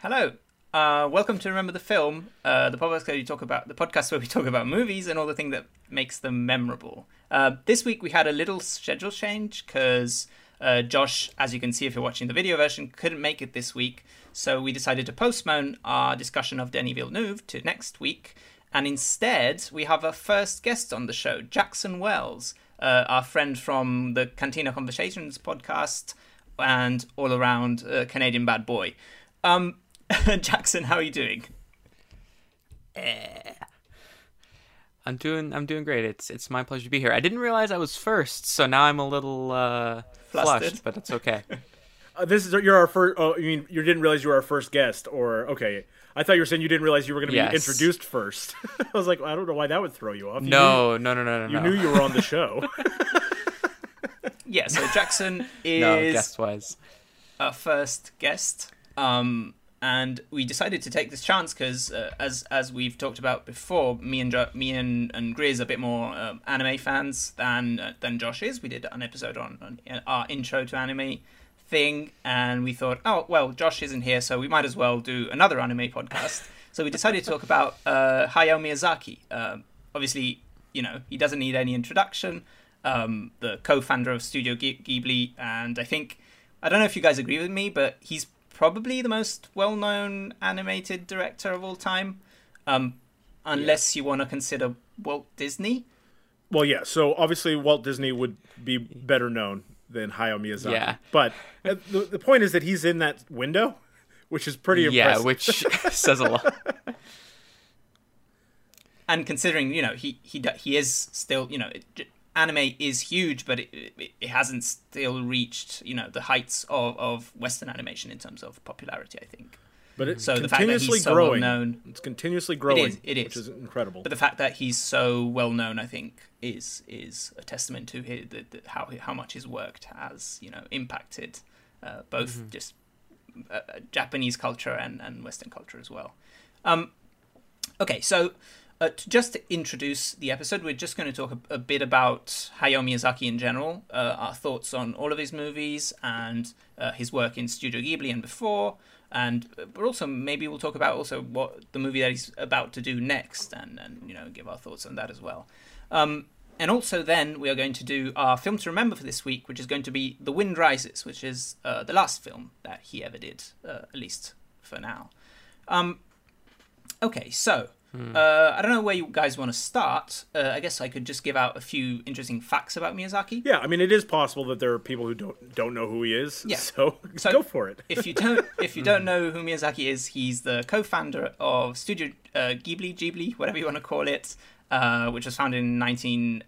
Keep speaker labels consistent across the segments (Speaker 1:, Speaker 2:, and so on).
Speaker 1: Hello. Uh, welcome to Remember the Film, uh, the podcast where we talk about the podcast where we talk about movies and all the thing that makes them memorable. Uh, this week we had a little schedule change because uh, Josh, as you can see if you're watching the video version, couldn't make it this week, so we decided to postpone our discussion of Denis Villeneuve to next week, and instead we have a first guest on the show, Jackson Wells, uh, our friend from the Cantina Conversations podcast and all around uh, Canadian bad boy. Um, Jackson, how are you doing?
Speaker 2: I'm doing I'm doing great. It's it's my pleasure to be here. I didn't realize I was first, so now I'm a little uh,
Speaker 1: Flustered.
Speaker 2: flushed, but it's okay.
Speaker 3: Uh, this is you're our first. Oh, you mean you didn't realize you were our first guest, or okay? I thought you were saying you didn't realize you were going to
Speaker 2: Yes.
Speaker 3: be introduced first. I was like, I don't know why that would throw you off. You
Speaker 2: no, no, no, no, no,
Speaker 3: you
Speaker 2: no.
Speaker 3: knew you were on the show.
Speaker 1: Yeah, so Jackson is
Speaker 2: no, guest wise.
Speaker 1: our first guest, um, and we decided to take this chance because, uh, as as we've talked about before, me and jo- me and, and Grizz are a bit more um, anime fans than uh, than Josh is. We did an episode on, on our intro to anime thing, and we thought, oh well, Josh isn't here, so we might as well do another anime podcast. so we decided to talk about uh, Hayao Miyazaki. Um obviously, you know he doesn't need any introduction. Um, the co-founder of Studio Ghibli, and I think I don't know if you guys agree with me, but he's probably the most well-known animated director of all time, um, unless you want to consider Walt Disney.
Speaker 3: well, yeah. So obviously Walt Disney would be better known than Hayao Miyazaki.
Speaker 2: Yeah.
Speaker 3: But uh, the the point is that he's in that window, which is pretty impressive.
Speaker 2: Yeah, which says a lot.
Speaker 1: And considering you know he he he is still you know it, j- anime is huge, but it, it it hasn't still reached you know the heights of of Western animation in terms of popularity. I think.
Speaker 3: but it's
Speaker 1: So the fact that he's
Speaker 3: continuously
Speaker 1: so
Speaker 3: growing.
Speaker 1: well-known-
Speaker 3: It's continuously growing.
Speaker 1: it is.
Speaker 3: which is incredible.
Speaker 1: But the fact that he's so well known, I think, is is a testament to his, the, the, how how much his work has you know impacted uh, both just uh, uh, Japanese culture and, and Western culture as well. Um, okay, so uh, to just to introduce the episode, we're just going to talk a, a bit about Hayao Miyazaki in general, uh, our thoughts on all of his movies and uh, his work in Studio Ghibli and before, and uh, but also maybe we'll talk about also what the movie that he's about to do next, and and you know give our thoughts on that as well. Um, and also then we are going to do our film to remember for this week, which is going to be The Wind Rises, which is uh, the last film that he ever did, uh, at least for now. Um, okay, so uh, I don't know where you guys want to start. Uh, I guess I could just give out a few interesting facts about Miyazaki.
Speaker 3: yeah, I mean, it is possible that there are people who don't don't know who he is.
Speaker 1: Yeah.
Speaker 3: So,
Speaker 1: So-
Speaker 3: go for it.
Speaker 1: if you don't if you don't know who Miyazaki is, he's the co-founder of Studio uh, Ghibli, Ghibli, whatever you want to call it, uh, which was founded in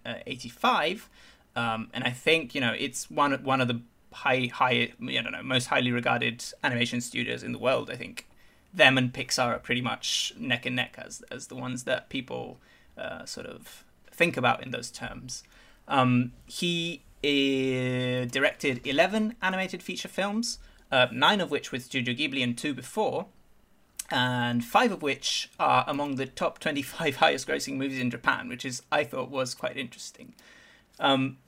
Speaker 1: 1985. Um, and I think you know it's one one of the high high I don't know most highly regarded animation studios in the world. I think them and Pixar are pretty much neck and neck as as the ones that people uh, sort of think about in those terms. Um, he uh, directed 11 animated feature films, uh, nine of which with Studio Ghibli and two before, and five of which are among the top 25 highest grossing movies in Japan, which is, I thought, was quite interesting. Um,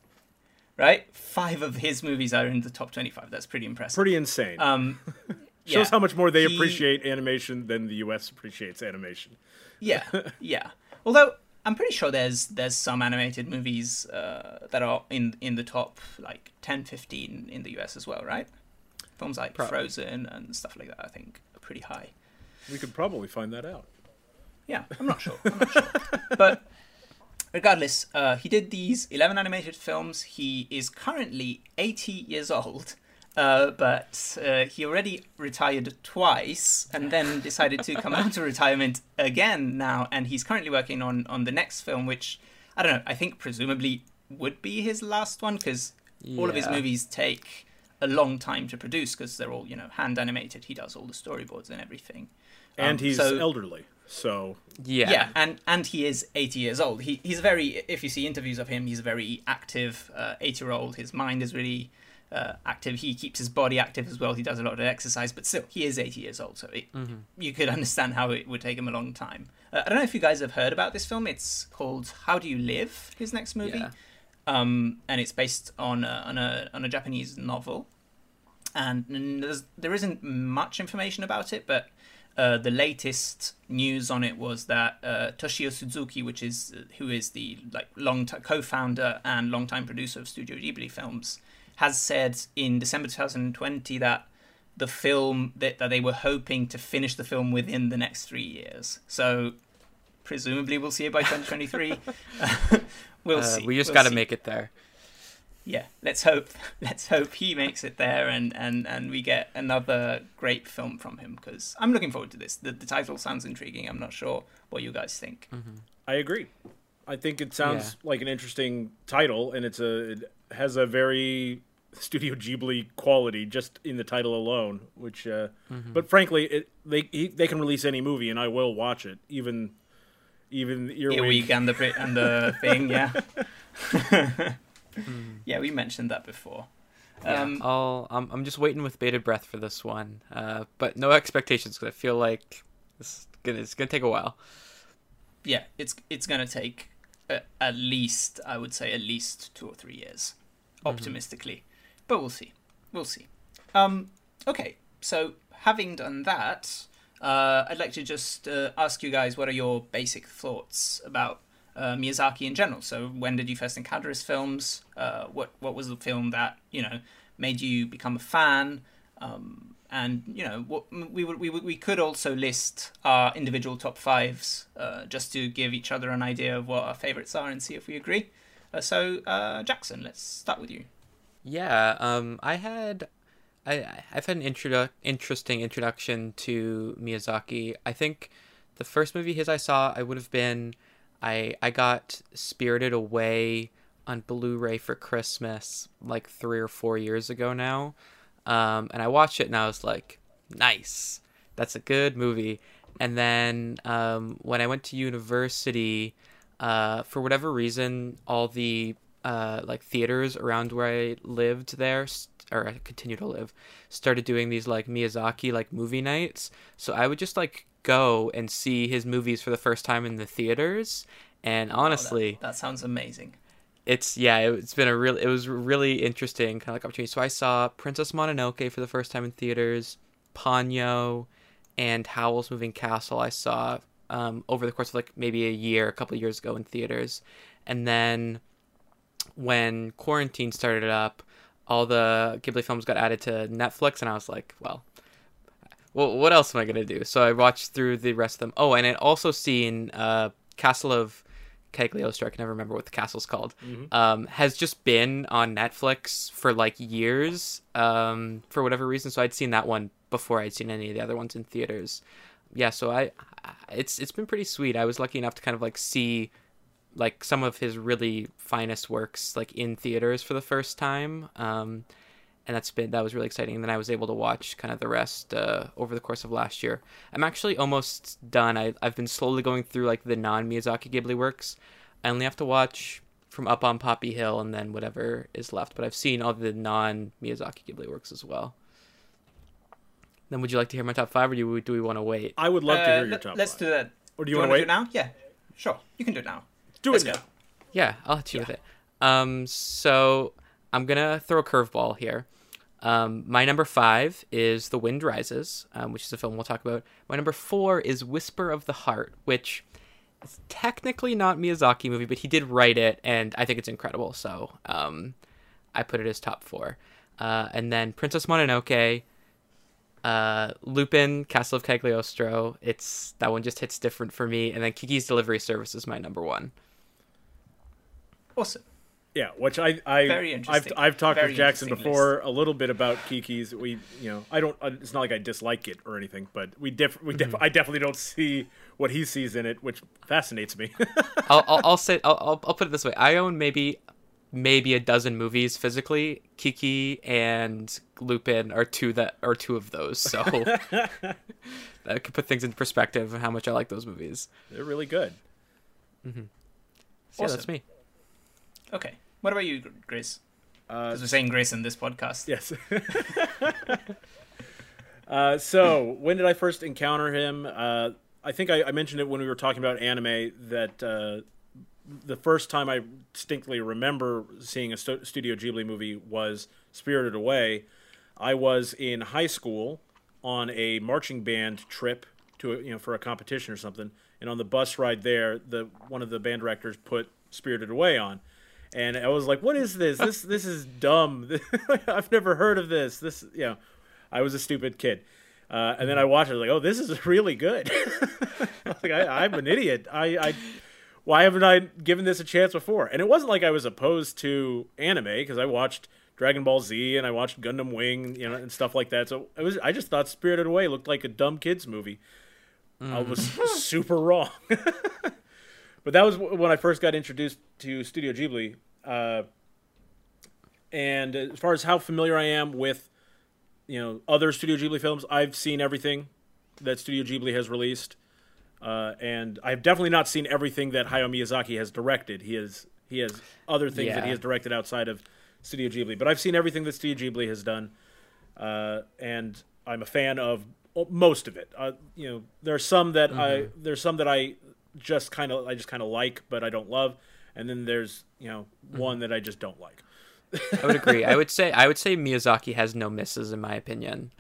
Speaker 1: right? Five of his movies are in the top 25. That's pretty impressive.
Speaker 3: Pretty insane.
Speaker 1: Um,
Speaker 3: Shows
Speaker 1: yeah.
Speaker 3: how much more they
Speaker 1: He-
Speaker 3: appreciate animation than the U.S. appreciates animation.
Speaker 1: Yeah, yeah. Although I'm pretty sure there's there's some animated movies uh, that are in in the top like 10, 15 in the US as well, right? Films like
Speaker 2: Probably.
Speaker 1: Frozen and stuff like that, I think, are pretty high.
Speaker 3: We could probably find that out.
Speaker 1: Yeah, I'm not sure. I'm not sure. But regardless, uh, he did these 11 animated films. He is currently 80 years old, uh, but uh, he already retired twice and then decided to come out of retirement again now. And he's currently working on, on the next film, which I don't know, I think presumably would be his last one because all of his movies take a long time to produce because they're all, you know, hand animated. He does all the storyboards and everything.
Speaker 3: And
Speaker 1: Um,
Speaker 3: he's
Speaker 1: so-
Speaker 3: elderly, so
Speaker 2: Yeah.
Speaker 1: yeah, and and he is 80 years old. He he's very if you see interviews of him, he's a very active 80 year old. His mind is really uh, active. He keeps his body active as well. He does a lot of exercise, but still, he is 80 years old. So it, you could understand how it would take him a long time. Uh, I don't know if you guys have heard about this film. It's called How Do You Live? His next movie,
Speaker 2: Yeah.
Speaker 1: um, and it's based on a, on a on a Japanese novel. and there's, there isn't much information about it, but uh, the latest news on it was that uh, Toshio Suzuki, which is who is the like long t- co-founder and longtime producer of Studio Ghibli films, has said in December 2020 that the film that, that they were hoping to finish the film within the next three years. So presumably we'll see it by 2023. we'll uh, see.
Speaker 2: We just
Speaker 1: we'll
Speaker 2: got to make it there
Speaker 1: yeah, let's hope let's hope he makes it there and and and we get another great film from him because I'm looking forward to this. The, the title sounds intriguing. I'm not sure what you guys think.
Speaker 3: Mm-hmm. I agree. I think it sounds yeah. like an interesting title, and it's a it has a very Studio Ghibli quality just in the title alone. Which, uh, mm-hmm. but frankly, it, they he, they can release any movie, and I will watch it, even even
Speaker 1: Earwig, Earwig and the and the thing, yeah. Mm. Yeah, we mentioned that before.
Speaker 2: Um, I'll, I'm, I'm just waiting with bated breath for this one, uh, but no expectations because I feel like it's gonna, it's gonna take a while.
Speaker 1: Yeah, it's it's gonna take uh, at least I would say at least two or three years, mm-hmm. optimistically, mm-hmm. But we'll see, we'll see. Um, okay, so having done that, uh, I'd like to just uh, ask you guys what are your basic thoughts about uh, Miyazaki in general. So when did you first encounter his films? Uh, what what was the film that you know made you become a fan? Um, and you know what, we, we we could also list our individual top fives uh, just to give each other an idea of what our favorites are and see if we agree. Uh, so uh, Jackson, let's start with you.
Speaker 2: Yeah, um, I had I I've had an introdu- interesting introduction to Miyazaki. I think the first movie his I saw I would have been I I got Spirited Away on Blu-ray for Christmas like three or four years ago now, um, and I watched it and I was like, nice, that's a good movie. And then um, when I went to university, uh, for whatever reason, all the uh, like theaters around where I lived there, or I continue to live, started doing these like Miyazaki like movie nights. So I would just like go and see his movies for the first time in the theaters. And honestly,
Speaker 1: oh, that, that, sounds amazing.
Speaker 2: It's yeah, it's been a real it was really interesting kind of like opportunity. So I saw Princess Mononoke for the first time in theaters, Ponyo, and Howl's Moving Castle. I saw um, over the course of like maybe a year, a couple of years ago in theaters, and then when quarantine started up, all the Ghibli films got added to Netflix, and I was like, well, well, what else am I gonna do? So I watched through the rest of them. Oh, and I'd also seen uh, Castle of Cagliostro. I can never remember what the castle's called. Mm-hmm. Um, has just been on Netflix for like years, um, for whatever reason. So I'd seen that one before I'd seen any of the other ones in theaters. Yeah, so I, it's it's been pretty sweet. I was lucky enough to kind of like see like some of his really finest works like in theaters for the first time. Um, and that's been that was really exciting. And then I was able to watch kind of the rest uh, over the course of last year. I'm actually almost done. I, I've been slowly going through like the non Miyazaki Ghibli works. I only have to watch from Up on Poppy Hill and then whatever is left. But I've seen all the non Miyazaki Ghibli works as well. Then would you like to hear my top five, or do we, do we want to wait?
Speaker 3: I would love uh, to hear your top.
Speaker 1: Let's
Speaker 3: five.
Speaker 1: do that.
Speaker 3: Or do you, do you want to wait
Speaker 1: now? Yeah, sure. You can do it now.
Speaker 3: Do let's it now.
Speaker 2: Yeah, I'll hit you yeah. with it. Um, so I'm gonna throw a curveball here. Um, my number five is The Wind Rises, um, which is a film we'll talk about. My number four is Whisper of the Heart, which is technically not Miyazaki movie, but he did write it, and I think it's incredible. So um, I put it as top four. Uh, and then Princess Mononoke, uh, Lupin, Castle of Cagliostro. It's that one just hits different for me. And then Kiki's Delivery Service is my number one.
Speaker 1: Awesome.
Speaker 3: Yeah, which I I Very interesting. I've I've talked Very with Jackson before list. a little bit about Kiki's. We you know I don't it's not like I dislike it or anything, but we def we def- mm-hmm. I definitely don't see what he sees in it, which fascinates me.
Speaker 2: I'll, I'll, I'll say I'll, I'll I'll put it this way: I own maybe maybe a dozen movies physically. Kiki and Lupin are two that are two of those, so that could put things in perspective of how much I like those movies.
Speaker 3: They're really good.
Speaker 2: Mm-hmm. So awesome. yeah, that's me.
Speaker 1: Okay. What about you, Grace? Because uh, we're saying Grace in this podcast.
Speaker 3: Yes. uh, so, when did I first encounter him? Uh, I think I, I, mentioned it when we were talking about anime that uh, the first time I distinctly remember seeing a st- Studio Ghibli movie was Spirited Away. I was in high school on a marching band trip to a, you know for a competition or something, and on the bus ride there, the one of the band directors put Spirited Away on, and I was like, "What is this? This this is dumb. I've never heard of this. This you know, I was a stupid kid." Uh, and then I watched it, like, oh, this is really good. like, I, am an idiot. I, I, why haven't I given this a chance before? And it wasn't like I was opposed to anime because I watched Dragon Ball Z and I watched Gundam Wing, you know, and stuff like that. So it was, I just thought Spirited Away looked like a dumb kids movie. Mm. I was super wrong. But that was when I first got introduced to Studio Ghibli. Uh, and as far as how familiar I am with you know other Studio Ghibli films. I've seen everything that Studio Ghibli has released, uh, and I've definitely not seen everything that Hayao Miyazaki has directed. He has he has other things yeah. that he has directed outside of Studio Ghibli, but I've seen everything that Studio Ghibli has done, uh, and I'm a fan of most of it. Uh, you know, there are some that mm-hmm. I there's some that I just kind of I just kind of like, but I don't love, and then there's you know mm-hmm. one that I just don't like.
Speaker 2: I would agree. I would say I would say Miyazaki has no misses in my opinion.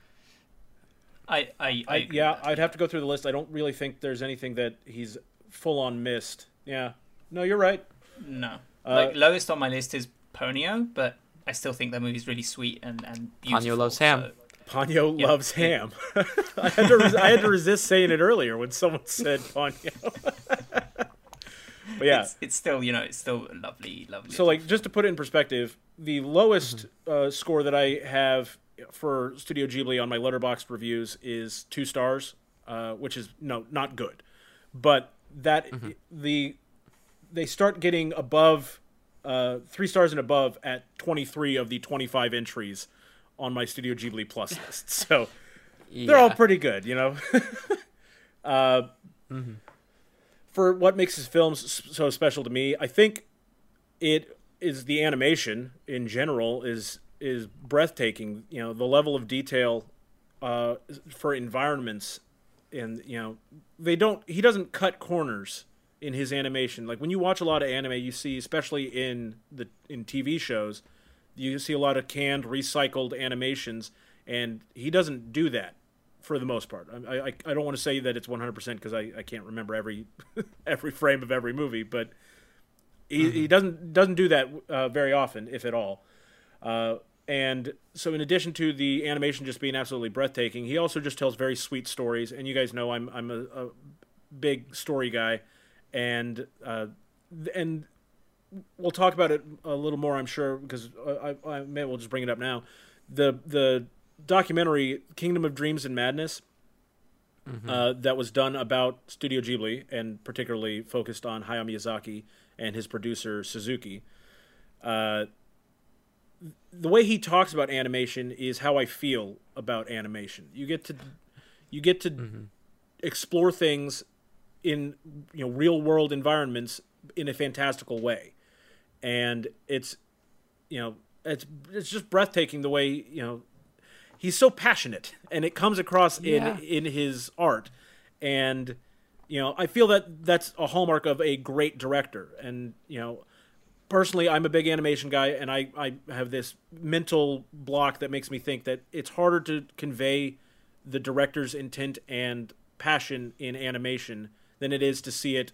Speaker 1: I, I, I,
Speaker 3: I yeah, I'd have to go through the list. I don't really think there's anything that he's full on missed. Yeah, no, you're right.
Speaker 1: No, uh, like lowest on my list is Ponyo, but I still think that movie's really sweet and and beautiful.
Speaker 2: Ponyo loves ham.
Speaker 3: Ponyo yeah. loves ham. I had to res- I had to resist saying it earlier when someone said Ponyo. but yeah,
Speaker 1: it's, it's, still you know it's still lovely, lovely.
Speaker 3: So like just to put it in perspective, the lowest mm-hmm. uh, score that I have for Studio Ghibli on my Letterboxd reviews is two stars, uh, which is no not good, but that mm-hmm. the they start getting above uh, three stars and above at 23 of the 25 entries on my Studio Ghibli Plus list. So yeah. they're all pretty good, you know. uh, mm-hmm for what makes his films so special to me, I think it is the animation in general is is breathtaking. You know, the level of detail uh, for environments, and you know, they don't. He doesn't cut corners in his animation. Like when you watch a lot of anime, you see, especially in the in TV shows, you see a lot of canned, recycled animations, and he doesn't do that for the most part. I, I, I don't want to say that it's 100% because I, I can't remember every every frame of every movie, but he, mm-hmm. he doesn't doesn't do that uh, very often, if at all. Uh, and so, in addition to the animation just being absolutely breathtaking, he also just tells very sweet stories. And you guys know I'm I'm a, a big story guy, and uh, and we'll talk about it a little more, I'm sure, because I, I may well just bring it up now. The the documentary Kingdom of Dreams and Madness mm-hmm. uh, that was done about Studio Ghibli and particularly focused on Hayao Miyazaki and his producer Suzuki. Uh, the way he talks about animation is how I feel about animation. You get to you get to mm-hmm. explore things in you know real world environments in a fantastical way, and it's you know it's it's just breathtaking the way you know he's so passionate, and it comes across yeah. in in his art. And you know, I feel that that's a hallmark of a great director. And you know, personally, I'm a big animation guy, and I I have this mental block that makes me think that it's harder to convey the director's intent and passion in animation than it is to see it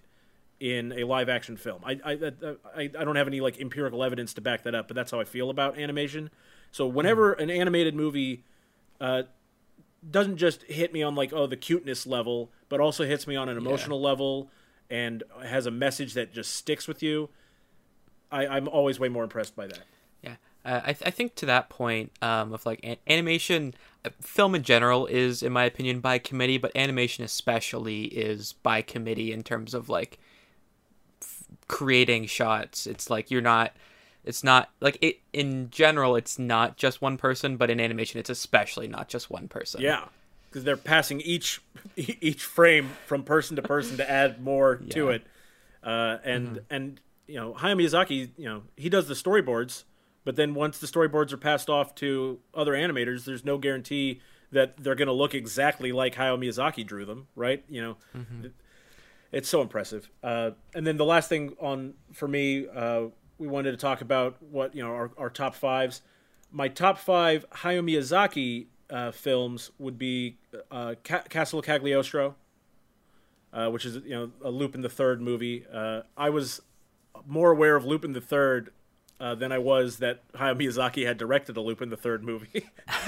Speaker 3: in a live action film. I, I I I don't have any like empirical evidence to back that up, but that's how I feel about animation. So whenever mm. an animated movie uh, doesn't just hit me on like oh the cuteness level, but also hits me on an emotional yeah. level and has a message that just sticks with you. I, I'm always way more impressed by that.
Speaker 2: Yeah, uh, I, th- I think to that point um, of like an- animation, uh, film in general is, in my opinion, by committee, but animation especially is by committee in terms of like creating shots. It's like you're not it's not like it in general it's not just one person but in animation it's especially not just one person
Speaker 3: yeah because they're passing each each frame from person to person to add more yeah. to it uh, and mm-hmm. and you know hayao miyazaki you know he does the storyboards but then once the storyboards are passed off to other animators there's no guarantee that they're going to look exactly like hayao miyazaki drew them right you know mm-hmm. It's so impressive uh, and then the last thing on for me uh, we wanted to talk about what you know our, our top fives. my top five Hayao Miyazaki uh, films would be uh, Ca- Castle Cagliostro, uh, which is you know a Lupin the Third movie. Uh, I was more aware of Lupin the Third uh, than I was that Hayao Miyazaki had directed a Lupin the Third movie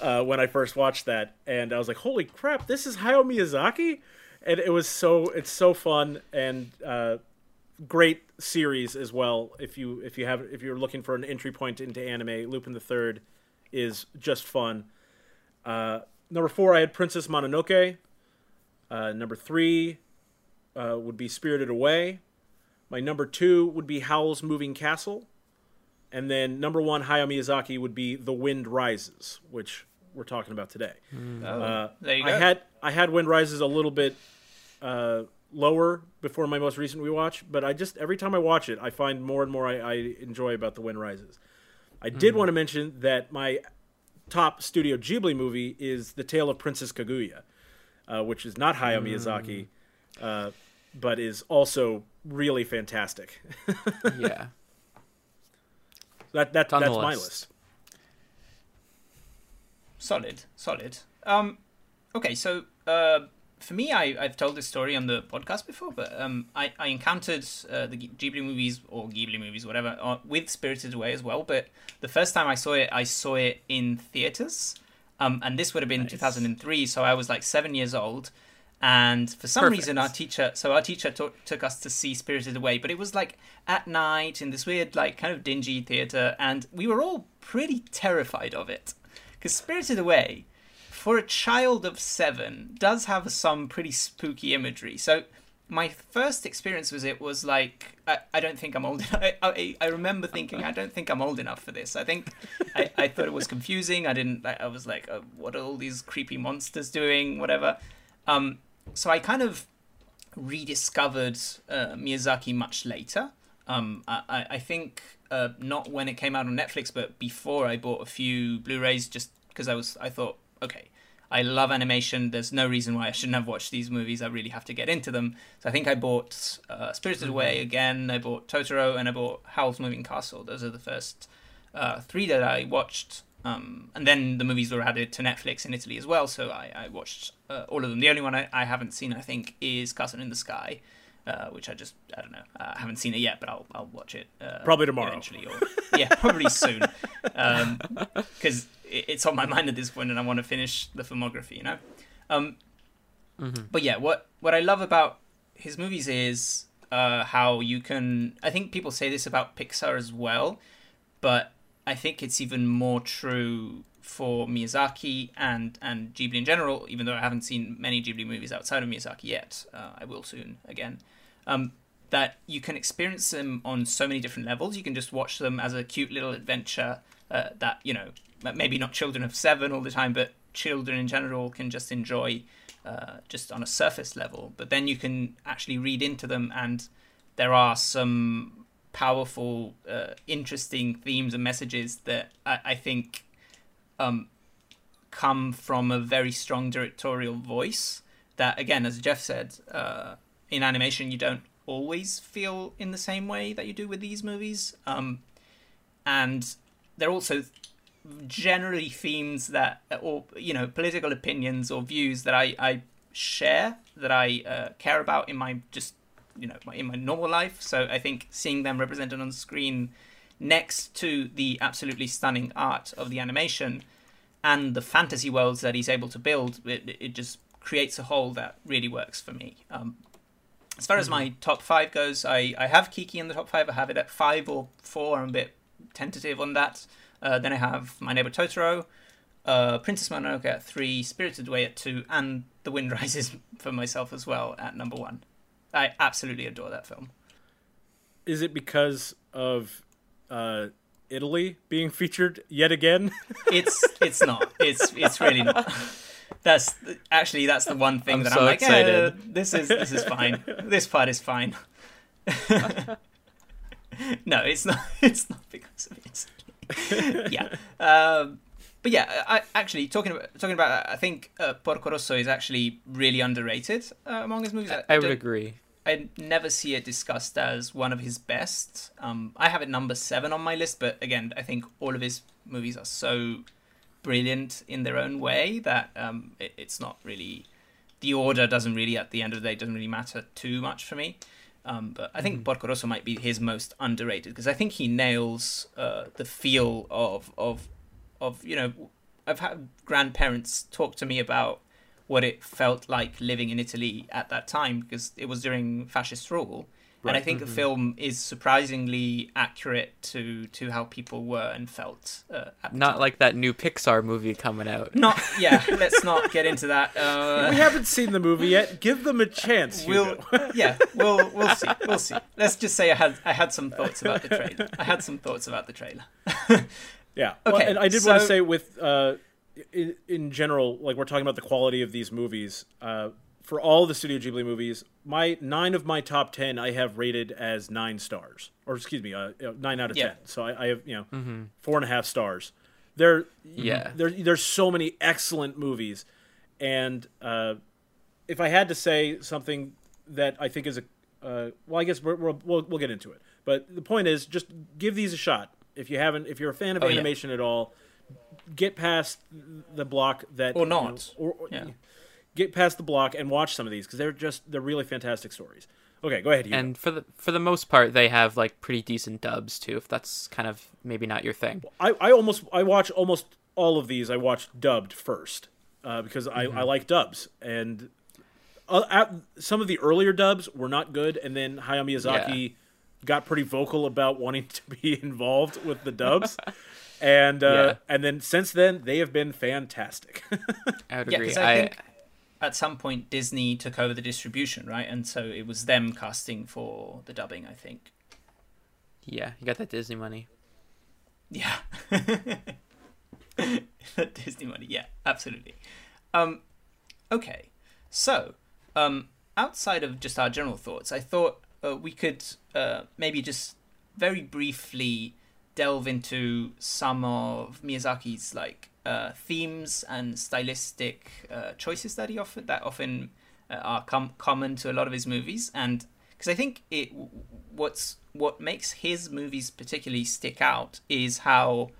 Speaker 3: uh, when I first watched that, and I was like, "Holy crap, this is Hayao Miyazaki!" And it was so it's so fun and great series as well. If you if you have if you're looking for an entry point into anime, Lupin the Third is just fun. Uh, number four, I had Princess Mononoke. Uh, number three uh, would be Spirited Away. My number two would be Howl's Moving Castle. And then number one, Hayao Miyazaki, would be The Wind Rises, which we're talking about today.
Speaker 1: Mm. Oh, there you go.
Speaker 3: I had I had Wind Rises a little bit uh, lower before my most recent rewatch, but I just every time I watch it, I find more and more I, I enjoy about The Wind Rises. I did mm want to mention that my top Studio Ghibli movie is The Tale of Princess Kaguya, uh, which is not Hayao mm. Miyazaki, uh, but is also really fantastic.
Speaker 2: yeah.
Speaker 3: That that that's my list.
Speaker 1: Solid, solid. Um, okay, so uh, for me, I, I've told this story on the podcast before, but um, I, I encountered uh, the Ghibli movies or Ghibli movies, whatever, uh, with Spirited Away as well. But the first time I saw it, I saw it in theaters, um, and this would have been nice. 2003, so I was like seven years old. And for some Perfect. reason, our teacher, so our teacher t- took us to see Spirited Away, but it was like at night in this weird, like kind of dingy theater, and we were all pretty terrified of it because Spirited Away for a child of seven, does have some pretty spooky imagery. So my first experience with it was like I, I don't think I'm old enough. I, I, I, remember thinking I don't think I'm old enough for this. I think I, I thought it was confusing. I didn't. I was like, oh, what are all these creepy monsters doing? Whatever. Um, so I kind of rediscovered uh, Miyazaki much later. Um, I, I think uh, not when it came out on Netflix, but before I bought a few Blu-rays just because I was I thought okay I love animation. There's no reason why I shouldn't have watched these movies. I really have to get into them. So I think I bought uh, Spirited mm-hmm. Away again. I bought Totoro and I bought Howl's Moving Castle. Those are the first uh, three that I watched. Um, and then the movies were added to Netflix in Italy as well. So I, I watched uh, all of them. The only one I, I, haven't seen, I think, is Castle in the Sky. Uh, which I just I don't know uh, I haven't seen it yet, but I'll I'll watch it uh,
Speaker 3: probably tomorrow
Speaker 1: eventually, or yeah, probably soon, because um, it's on my mind at this point, and I want to finish the filmography. You know, um, mm-hmm. but yeah, what what I love about his movies is uh, how you can. I think people say this about Pixar as well, but I think it's even more true for Miyazaki and and Ghibli in general. Even though I haven't seen many Ghibli movies outside of Miyazaki yet, uh, I will soon again. Um, that you can experience them on so many different levels. You can just watch them as a cute little adventure uh, that you know maybe not children of seven all the time, but children in general can just enjoy uh, just on a surface level. But then you can actually read into them, and there are some powerful, uh, interesting themes and messages that I, I think um, come from a very strong directorial voice. That again, as Jeff said, uh, in animation you don't always feel in the same way that you do with these movies. Um, and they're also generally themes that, or you know, political opinions or views that I, I share, that I uh, care about in my just you know in my normal life. So I think seeing them represented on screen next to the absolutely stunning art of the animation and the fantasy worlds that he's able to build, it, it just creates a whole that really works for me. Um, as far mm-hmm. as my top five goes, I, I have Kiki in the top five. I have it at five or four. I'm a bit tentative on that. Uh, then I have My Neighbor Totoro, uh, Princess Mononoke at three, Spirited Away at two, and The Wind Rises for myself as well at number one. I absolutely adore that film.
Speaker 3: Is it because of uh, Italy being featured yet again?
Speaker 1: it's it's not. It's it's really not. That's actually that's the one thing I'm that so I'm like. Eh, this is this is fine. This part is fine. no, it's not. It's not because of it. yeah. Um, but yeah, I, actually talking about talking about, I think uh, Porco Rosso is actually really underrated uh, among his movies.
Speaker 2: I, I would agree.
Speaker 1: I never see it discussed as one of his best. Um, I have it number seven on my list, but again, I think all of his movies are so brilliant in their own way that um, it, it's not really the order doesn't really at the end of the day doesn't really matter too much for me. Um, but I think mm-hmm. Porco Rosso might be his most underrated because I think he nails uh, the feel of of of you know I've had grandparents talk to me about what it felt like living in Italy at that time because it was during fascist rule. Right. And I think mm-hmm. the film is surprisingly accurate to to how people were and felt. Uh,
Speaker 2: not
Speaker 1: time.
Speaker 2: like that new Pixar movie coming out.
Speaker 1: Not yeah. let's not get into that. Uh,
Speaker 3: we haven't seen the movie yet. Give them a chance.
Speaker 1: We'll yeah. We'll we'll see. We'll see. Let's just say I had I had some thoughts about the trailer. I had some thoughts about the trailer.
Speaker 3: yeah. Okay. Well, and I did so, want to say with. Uh, in, in general, like we're talking about the quality of these movies, uh, for all the Studio Ghibli movies, my nine of my top ten I have rated as nine stars, or excuse me, uh, nine out of yeah. ten. So I, I, have you know mm-hmm. four and a half stars. There, yeah, there, there's so many excellent movies, and uh, if I had to say something that I think is a, uh, well, I guess we will we'll, we'll get into it. But the point is, just give these a shot if you haven't, if you're a fan of oh, animation yeah. at all get past the block that
Speaker 1: or not,
Speaker 3: you know, or, or yeah. Get past the block and watch some of these because they're just they're really fantastic stories. Okay, go ahead. Hugo.
Speaker 2: And for the for the most part, they have like pretty decent dubs too. If that's kind of maybe not your thing.
Speaker 3: I, I almost I watch almost all of these. I watch dubbed first uh, because mm-hmm. I, I like dubs and uh, at, some of the earlier dubs were not good, and then Hayao Miyazaki yeah. got pretty vocal about wanting to be involved with the dubs. and uh, yeah. and then since then they have been fantastic.
Speaker 2: I would agree. Yeah, I, I think
Speaker 1: at some point Disney took over the distribution, right? And so it was them casting for the dubbing. I think.
Speaker 2: Yeah, you got that Disney money.
Speaker 1: Yeah. Disney money. Yeah, absolutely. Um, okay, so um, outside of just our general thoughts, I thought uh, we could uh, maybe just very briefly delve into some of Miyazaki's like uh, themes and stylistic uh, choices that he offered that often uh, are com- common to a lot of his movies, and because I think it what's what makes his movies particularly stick out is how,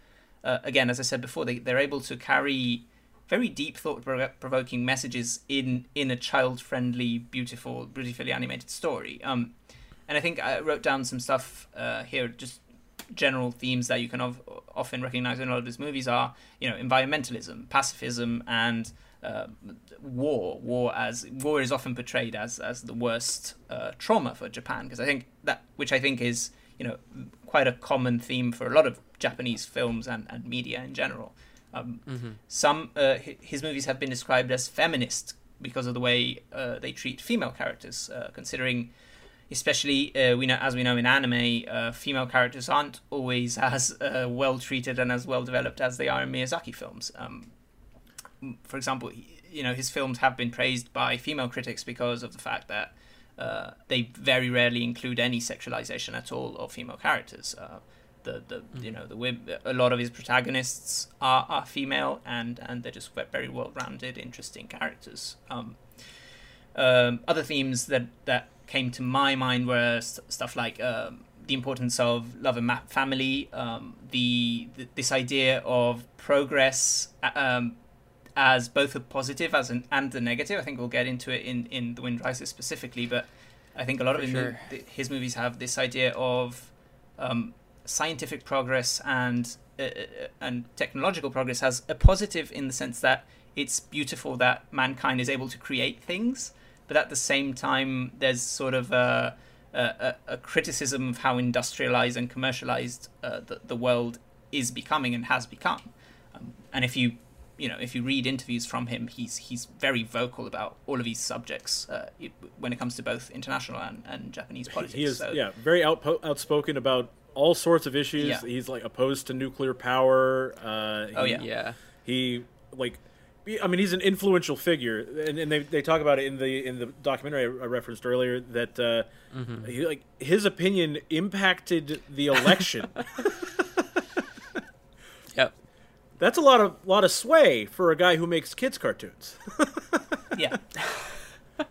Speaker 1: uh, again, as I said before, they they're able to carry very deep thought provoking messages in in a child friendly, beautiful, beautifully animated story. Um, and I think I wrote down some stuff uh, here just general themes that you can of, often recognize in a lot of his movies are, you know, environmentalism, pacifism, and uh, war. War as war is often portrayed as as the worst uh, trauma for Japan because I think that which I think is you know quite a common theme for a lot of Japanese films and, and media in general. Um, mm-hmm. Some uh, his movies have been described as feminist because of the way uh, they treat female characters, uh, considering especially uh, we know as we know in anime, uh, female characters aren't always as uh, well treated and as well developed as they are in Miyazaki films. Um, for example, you know his films have been praised by female critics because of the fact that uh, they very rarely include any sexualization at all of female characters. Uh, the, the mm. you know the a lot of his protagonists are, are female and and they're just very well rounded, interesting characters. Um, um, other themes that that came to my mind were st- stuff like um, the importance of love and family, um, the, the, this idea of progress uh, um, as both a positive as an and the negative. I think we'll get into it in in The Wind Rises specifically, but I think a lot For of sure. his movies have this idea of um, scientific progress and uh, uh, and technological progress has a positive in the sense that it's beautiful that mankind is able to create things but at the same time, there's sort of a, a, a criticism of how industrialized and commercialized uh, the, the world is becoming and has become. Um, and if you you know if you read interviews from him, he's he's very vocal about all of these subjects uh, when it comes to both international and, and Japanese politics.
Speaker 3: He is so, yeah very outpo- outspoken about all sorts of issues. Yeah. He's like opposed to nuclear power. Uh,
Speaker 1: he, oh yeah,
Speaker 2: yeah.
Speaker 3: He like I mean, he's an influential figure, and, and they, they talk about it in the in the documentary I referenced earlier that uh, mm-hmm. he, like his opinion impacted the election.
Speaker 2: yep,
Speaker 3: that's a lot of lot of sway for a guy who makes kids cartoons.
Speaker 1: yeah,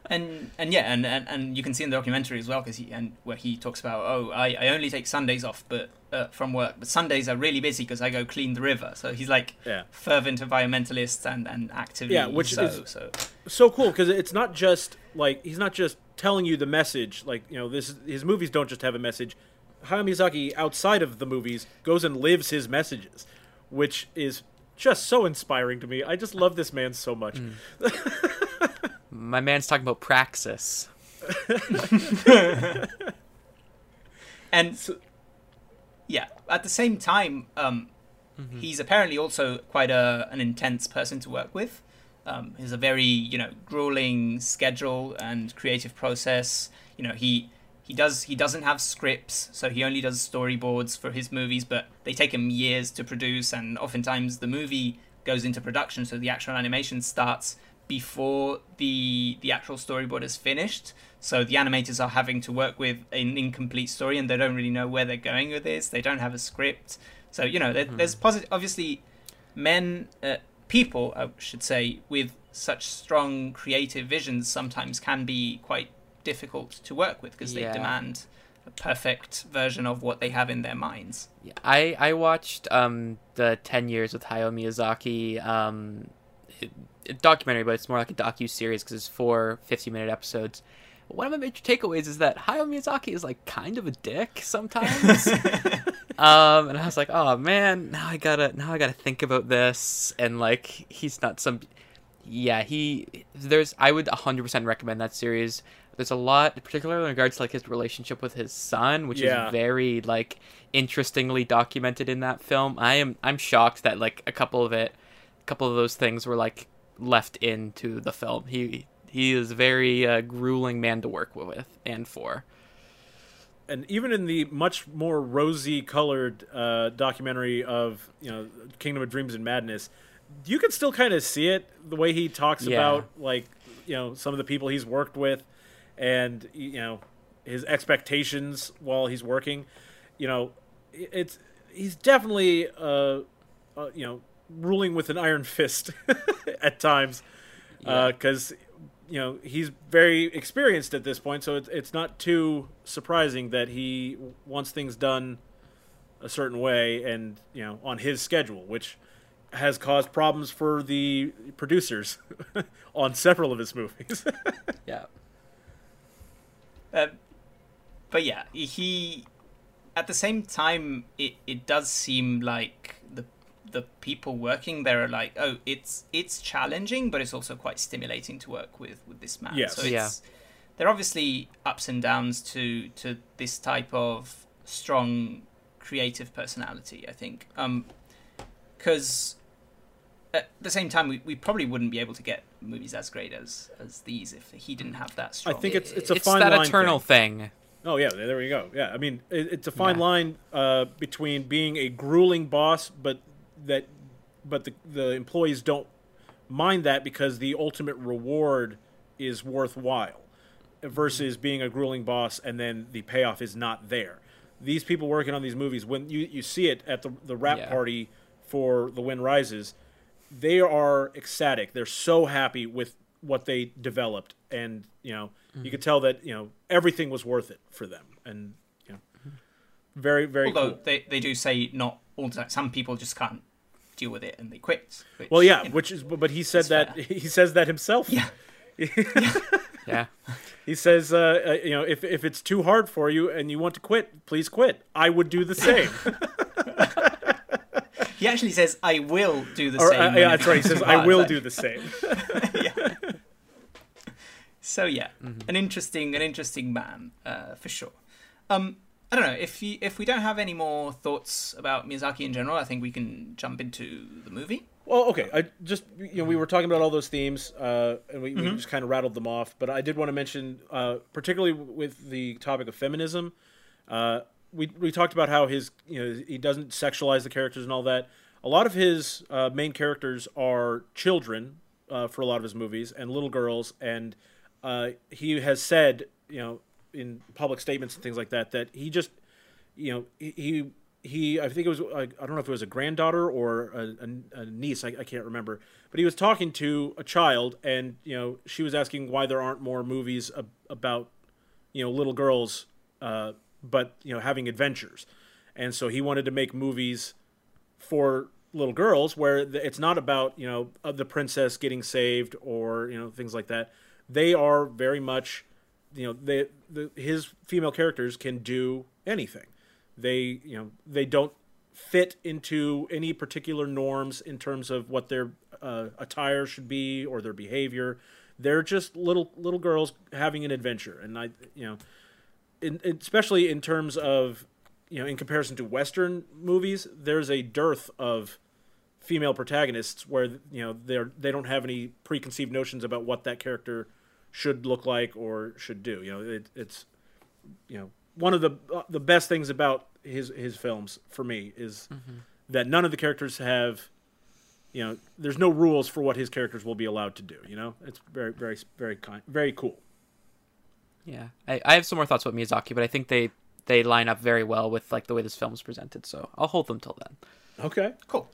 Speaker 1: and and yeah, and, and, and you can see in the documentary as well because he and where he talks about oh I, I only take Sundays off but uh, from work but Sundays are really busy because I go clean the river so he's like
Speaker 3: yeah.
Speaker 1: fervent environmentalist and and actively
Speaker 3: yeah which
Speaker 1: so,
Speaker 3: is
Speaker 1: so
Speaker 3: so cool because it's not just like he's not just telling you the message like you know this his movies don't just have a message Hayao Miyazaki outside of the movies goes and lives his messages which is just so inspiring to me I just love this man so much. Mm.
Speaker 2: My man's talking about praxis.
Speaker 1: and so, yeah, at the same time, um, mm-hmm. he's apparently also quite a, an intense person to work with. Um, he's a very you know grueling schedule and creative process. You know he he does he doesn't have scripts, so he only does storyboards for his movies, but they take him years to produce, and oftentimes the movie goes into production, so the actual animation starts before the the actual storyboard is finished. So the animators are having to work with an incomplete story, and they don't really know where they're going with this. They don't have a script. So you know, there, hmm. there's positive. Obviously, men, uh, people, I should say, with such strong creative visions sometimes can be quite difficult to work with because yeah. they demand a perfect version of what they have in their minds.
Speaker 2: Yeah, I I watched um the Ten Years with Hayao Miyazaki um documentary, but it's more like a docu series because it's four 50 minute episodes. One of my major takeaways is that Hayao Miyazaki is like kind of a dick sometimes. um, and I was like, oh man, now I gotta now I gotta think about this. And like, he's not some. Yeah, he there's. I would 100% recommend that series. There's a lot, particularly in regards to like his relationship with his son, which yeah. is very like interestingly documented in that film. I am I'm shocked that like a couple of it, a couple of those things were like left into the film. He he is a very uh, grueling man to work with and for.
Speaker 3: And even in the much more rosy colored uh, documentary of you know Kingdom of Dreams and Madness, you can still kind of see it the way he talks yeah. about like you know some of the people he's worked with, and you know his expectations while he's working. You know, it's he's definitely uh, uh you know ruling with an iron fist at times because yeah. uh, you know he's very experienced at this point, so it's it's not too surprising that he wants things done a certain way and you know on his schedule, which has caused problems for the producers on several of his movies.
Speaker 2: yeah.
Speaker 1: Uh, but yeah, he at the same time it, it does seem like the the people working there are like, oh, it's it's challenging, but it's also quite stimulating to work with with this man.
Speaker 3: Yes.
Speaker 1: So it's, yeah. there are obviously ups and downs to to this type of strong creative personality. I think, because um, at the same time, we, we probably wouldn't be able to get movies as great as as these if he didn't have that strong.
Speaker 3: I think it's it's a fine line.
Speaker 2: it's
Speaker 3: fine
Speaker 2: that
Speaker 3: line
Speaker 2: eternal
Speaker 3: thing.
Speaker 2: thing.
Speaker 3: Oh yeah, there we go. Yeah, I mean it, it's a fine yeah. line uh, between being a grueling boss, but that but the the employees don't mind that because the ultimate reward is worthwhile versus being a grueling boss and then the payoff is not there. These people working on these movies, when you, you see it at the the wrap yeah. party for The Wind Rises, they are ecstatic. They're so happy with what they developed, and you know mm-hmm. you could tell that you know everything was worth it for them, and you know very very.
Speaker 1: Although
Speaker 3: cool.
Speaker 1: they they do say not all the time. Some people just can't deal with it and they quit.
Speaker 3: Which, well, yeah, you know, which is but he said that fair. he says that himself.
Speaker 1: Yeah.
Speaker 2: yeah.
Speaker 3: He says, uh, uh, you know, if if it's too hard for you and you want to quit, please quit. I would do the same.
Speaker 1: he actually says, "I will do the or, same."
Speaker 3: Uh, yeah, that's right. He says, "I will do the same."
Speaker 1: yeah. So yeah, mm-hmm. an interesting, an interesting man uh, for sure. Um, I don't know if you, if we don't have any more thoughts about Miyazaki in general, I think we can jump into the movie.
Speaker 3: Well, okay. I just you know we were talking about all those themes, uh, and we, mm-hmm. we, just kind of rattled them off. But I did want to mention, uh, particularly with the topic of feminism, uh, we we talked about how his you know he doesn't sexualize the characters and all that. A lot of his uh, main characters are children uh, for a lot of his movies and little girls, and uh, he has said you know in public statements and things like that that he just you know he he I think it was I don't know if it was a granddaughter or a, a, a niece I, I, can't remember but he was talking to a child and you know she was asking why there aren't more movies ab- about you know little girls uh, but you know having adventures. And so he wanted to make movies for little girls where it's not about you know the princess getting saved or you know things like that. They are very much you know they the, his female characters can do anything they you know they don't fit into any particular norms in terms of what their uh, attire should be or their behavior. They're just little little girls having an adventure, and I you know, in, especially in terms of you know in comparison to Western movies, there's a dearth of female protagonists where you know they're they don't have any preconceived notions about what that character should look like or should do. You know, it, it's you know one of the uh, the best things about his his films for me is mm-hmm. that none of the characters have you know there's no rules for what his characters will be allowed to do you know? It's very very very kind very cool.
Speaker 2: Yeah. I, I have some more thoughts about miyazaki but i think they they line up very well with like the way this film is presented so i'll hold them till then.
Speaker 3: Okay.
Speaker 1: Cool.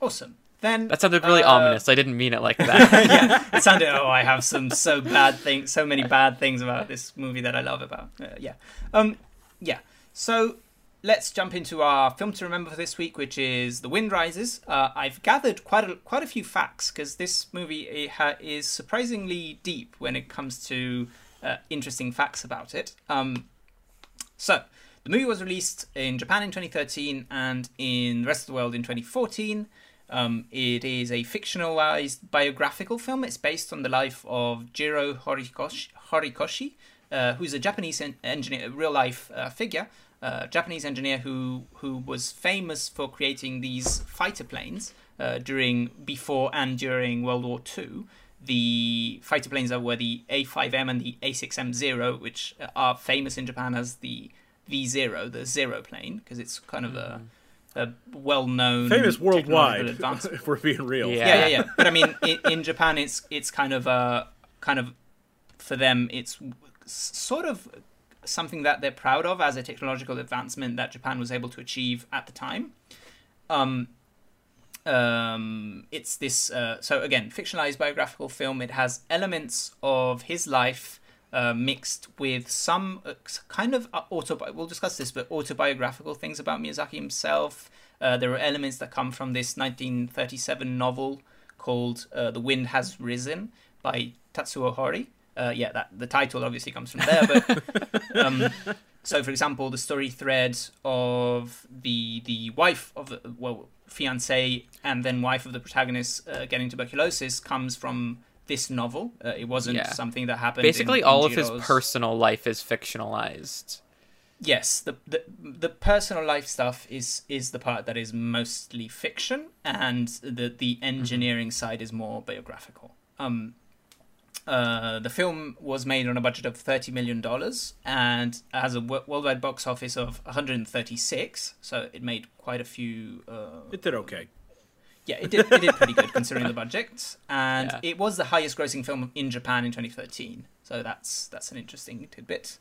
Speaker 1: Awesome then
Speaker 2: that sounded really uh, ominous. I didn't mean it like that.
Speaker 1: yeah, it sounded. Oh, I have some so bad things, so many bad things about this movie that I love about. Uh, yeah, um, yeah. So let's jump into our film to remember for this week, which is The Wind Rises. Uh, I've gathered quite a quite a few facts because this movie ha- is surprisingly deep when it comes to uh, interesting facts about it. Um, so. The movie was released in Japan in 2013 and in the rest of the world in 2014. Um, it is a fictionalized biographical film. It's based on the life of Jiro Horikoshi, Horikoshi uh, who's a Japanese en- engineer, a real life uh, figure, uh, Japanese engineer who who was famous for creating these fighter planes uh, during, before, and during World War II. The fighter planes were the A5M and the A6M0, which are famous in Japan as the V0, the zero plane, because it's kind of a mm a well-known,
Speaker 3: famous worldwide. if we're being real,
Speaker 1: yeah, yeah, yeah. yeah. But I mean, in, in, Japan, it's it's kind of a kind of for them, it's sort of something that they're proud of as a technological advancement that Japan was able to achieve at the time. Um, um, it's this uh, so again fictionalized biographical film. It has elements of his life uh, mixed with some uh, kind of uh, auto. We'll discuss this, but autobiographical things about Miyazaki himself. Uh, there are elements that come from this 1937 novel called uh, "The Wind Has Risen" by Tatsuo Hori. yeah, that the title obviously comes from there, but. Um, so, for example, the story thread of the the wife of the well fiance and then wife of the protagonist uh, getting tuberculosis comes from this novel. Uh, it wasn't yeah. something that happened.
Speaker 2: Basically,
Speaker 1: in,
Speaker 2: all
Speaker 1: in
Speaker 2: of his personal life is fictionalized.
Speaker 1: Yes, the, the the personal life stuff is is the part that is mostly fiction, and the the engineering mm-hmm. side is more biographical. Um, uh, the film was made on a budget of thirty million dollars and has a worldwide box office of one hundred and thirty six. So it made quite a few. Uh,
Speaker 3: it did okay
Speaker 1: yeah, it did, it did pretty good considering the budget, and yeah. it was the highest-grossing film in Japan in 2013. So that's that's an interesting tidbit.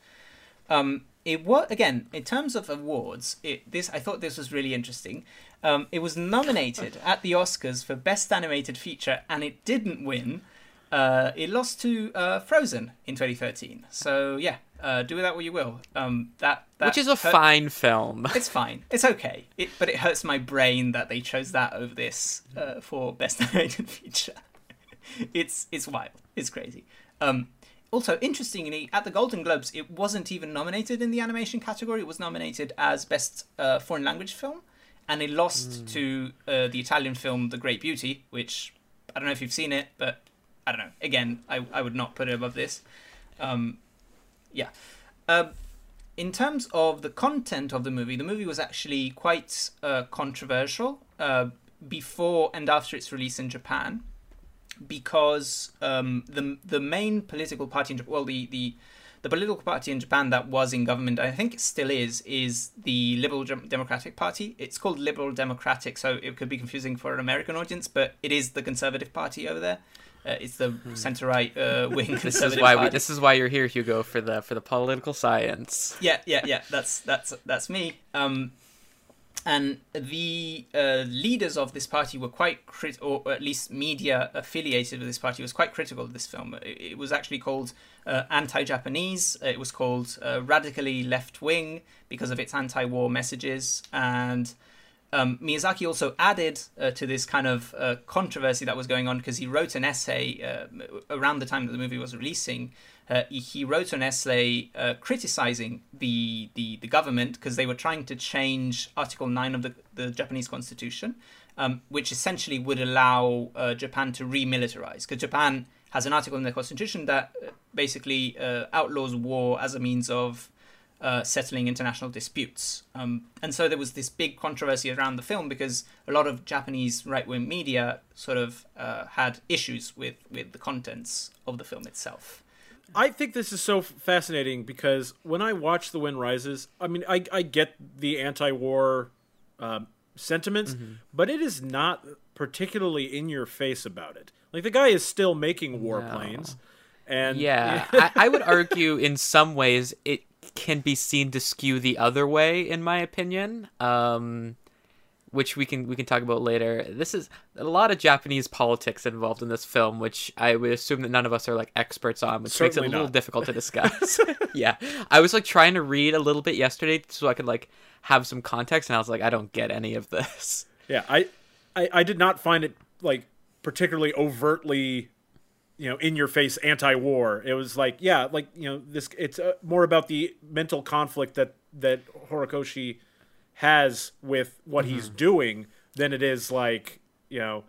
Speaker 1: Um, it was again in terms of awards. It this I thought this was really interesting. Um, it was nominated at the Oscars for Best Animated Feature, and it didn't win. Uh, it lost to uh, Frozen in 2013. So yeah, uh, do with that what you will. Um, that, that
Speaker 2: which is a hurt... fine film.
Speaker 1: It's fine. It's okay. It, but it hurts my brain that they chose that over this uh, for best animated feature. it's it's wild. It's crazy. Um, also, interestingly, at the Golden Globes, it wasn't even nominated in the animation category. It was nominated as best uh, foreign language film, and it lost mm. to uh, the Italian film The Great Beauty, which I don't know if you've seen it, but I don't know. Again, I I would not put it above this. Um, yeah. Uh, in terms of the content of the movie, the movie was actually quite uh, controversial uh, before and after its release in Japan, because um, the the main political party in well the the the political party in Japan that was in government, I think it still is, is the Liberal Democratic Party. It's called Liberal Democratic, so it could be confusing for an American audience, but it is the Conservative Party over there. Uh, it's the hmm. centre right uh, wing.
Speaker 2: this is why we, this is why you're here, Hugo, for the for the political science.
Speaker 1: Yeah, yeah, yeah. That's that's that's me. Um, and the uh, leaders of this party were quite crit- or at least media affiliated with this party was quite critical of this film it, it was actually called uh, anti-japanese it was called uh, radically left-wing because of its anti-war messages and um, Miyazaki also added uh, to this kind of uh, controversy that was going on because he wrote an essay uh, around the time that the movie was releasing uh, he wrote an essay uh, criticizing the the, the government because they were trying to change Article Nine of the, the Japanese Constitution, um, which essentially would allow uh, Japan to remilitarize. Because Japan has an article in the Constitution that basically outlaws war as a means of uh, settling international disputes. Um, and so there was this big controversy around the film because a lot of Japanese right wing media sort of had issues with, with the contents of the film itself.
Speaker 3: I think this is so fascinating because when I watch The Wind Rises, I mean, I, I get the anti-war um, sentiments, mm-hmm. but it is not particularly in your face about it. Like the guy is still making warplanes, no. and
Speaker 2: yeah, I, I would argue in some ways it can be seen to skew the other way, in my opinion. Um, which we can we can talk about later. This is a lot of Japanese politics involved in this film, which I would assume that none of us are like experts on, which Certainly makes it a little not. difficult to discuss. yeah, I was like trying to read a little bit yesterday so I could like have some context, and I was like, I don't get any of this.
Speaker 3: Yeah, I I, I did not find it like particularly overtly you know in your face anti-war it was like yeah like you know this it's uh, more about the mental conflict that that horikoshi has with what mm-hmm. he's doing than it is like you know,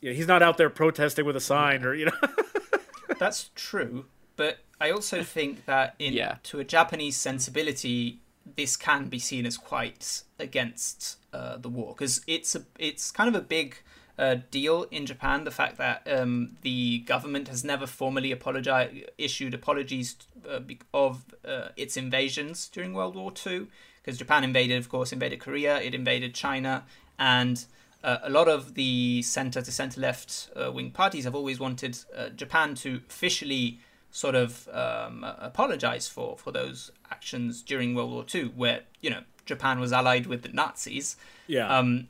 Speaker 3: you know he's not out there protesting with a sign or you know
Speaker 1: that's true but i also think that in yeah. to a japanese sensibility this can be seen as quite against uh, the war because it's a it's kind of a big uh, deal in Japan. The fact that um, the government has never formally apologized, issued apologies uh, of uh, its invasions during World War II because Japan invaded, of course, invaded Korea, it invaded China, and uh, a lot of the center to center left uh, wing parties have always wanted uh, Japan to officially sort of um, apologize for for those actions during World War II, where you know Japan was allied with the Nazis.
Speaker 3: Yeah.
Speaker 1: Um,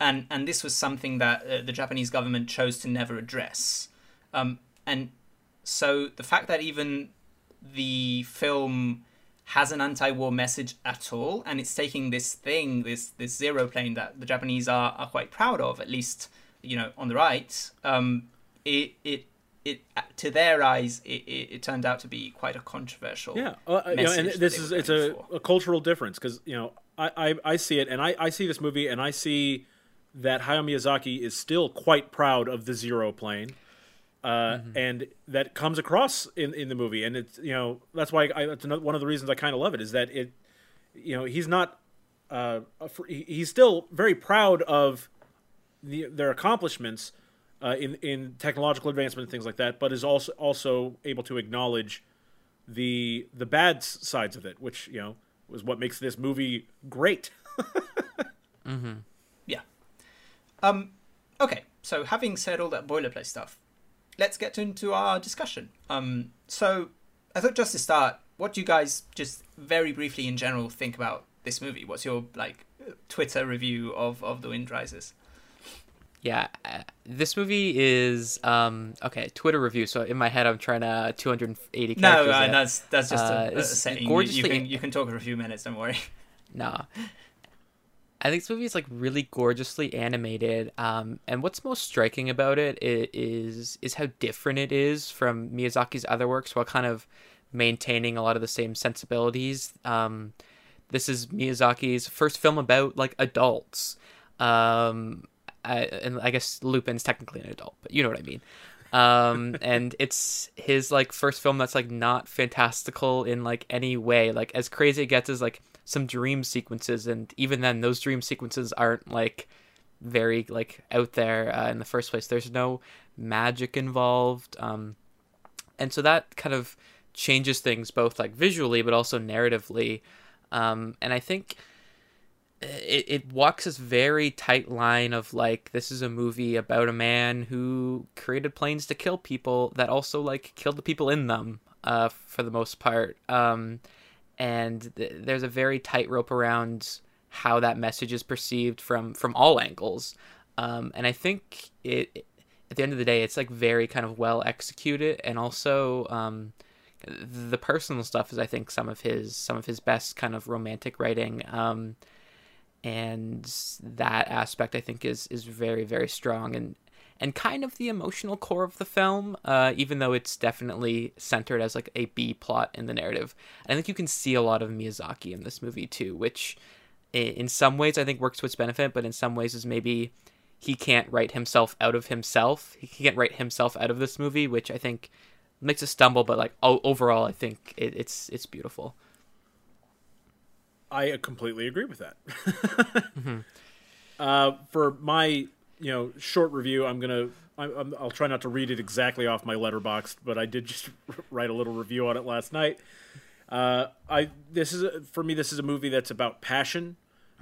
Speaker 1: and and this was something that uh, the Japanese government chose to never address. Um, and so the fact that even the film has an anti-war message at all, and it's taking this thing, this this zero plane that the Japanese are, are quite proud of, at least you know on the right. Um, it it it to their eyes, it, it, it, turned out to be quite a controversial.
Speaker 3: Yeah, uh, you know, and this is it's a, a, cultural difference because you know I, I, I see it, and I, I see this movie, and I see that Hayao Miyazaki is still quite proud of the zero plane uh, mm-hmm. and that comes across in, in the movie, and it's you know that's why I, that's another, one of the reasons I kind of love it is that it, you know, he's not, uh, he's still very proud of the, their accomplishments uh, in in technological advancement and things like that, but is also also able to acknowledge the the bad sides of it, which you know was what makes this movie great.
Speaker 1: mm-hmm. Um. Okay. So having said all that boilerplate stuff, let's get into our discussion. Um, so I thought just to start, what do you guys just very briefly in general think about this movie? What's your like Twitter review of of The Wind Rises?
Speaker 2: Yeah, uh, this movie is um okay. Twitter review. So in my head, I'm trying to 280 characters.
Speaker 1: No, uh, that's that's just uh, a, a setting. You, you, can you can talk for a few minutes. Don't worry.
Speaker 2: Nah, I think this movie is like really gorgeously animated. Um, and what's most striking about it is is how different it is from Miyazaki's other works, while kind of maintaining a lot of the same sensibilities. Um, this is Miyazaki's first film about like adults. Um, I, and I guess Lupin's technically an adult, but you know what I mean. Um, and it's his like first film that's like not fantastical in like any way. Like as crazy it gets is like some dream sequences, and even then, those dream sequences aren't like very like out there uh, in the first place. There's no magic involved, um, and so that kind of changes things both like visually but also narratively. Um, and I think it, it walks this very tight line of like this is a movie about a man who created planes to kill people that also like killed the people in them uh, for the most part um, and th- there's a very tightrope around how that message is perceived from from all angles. Um, and I think it at the end of the day, it's like very kind of well executed, and also um, the personal stuff is I think some of his some of his best kind of romantic writing. Um, and that aspect I think is is very very strong and and kind of the emotional core of the film, uh, even though it's definitely centered as like a B plot in the narrative. I think you can see a lot of Miyazaki in this movie too, which in some ways I think works to its benefit, but in some ways is maybe he can't write himself out of himself. He can't write himself out of this movie, which I think makes a stumble. But like overall, I think it, it's it's beautiful.
Speaker 3: I completely agree with that. mm-hmm. uh, for my you know short review, I'm gonna I, will try not to read it exactly off my Letterboxd, but I did just write a little review on it last night. Uh, I this is a, for me this is a movie that's about passion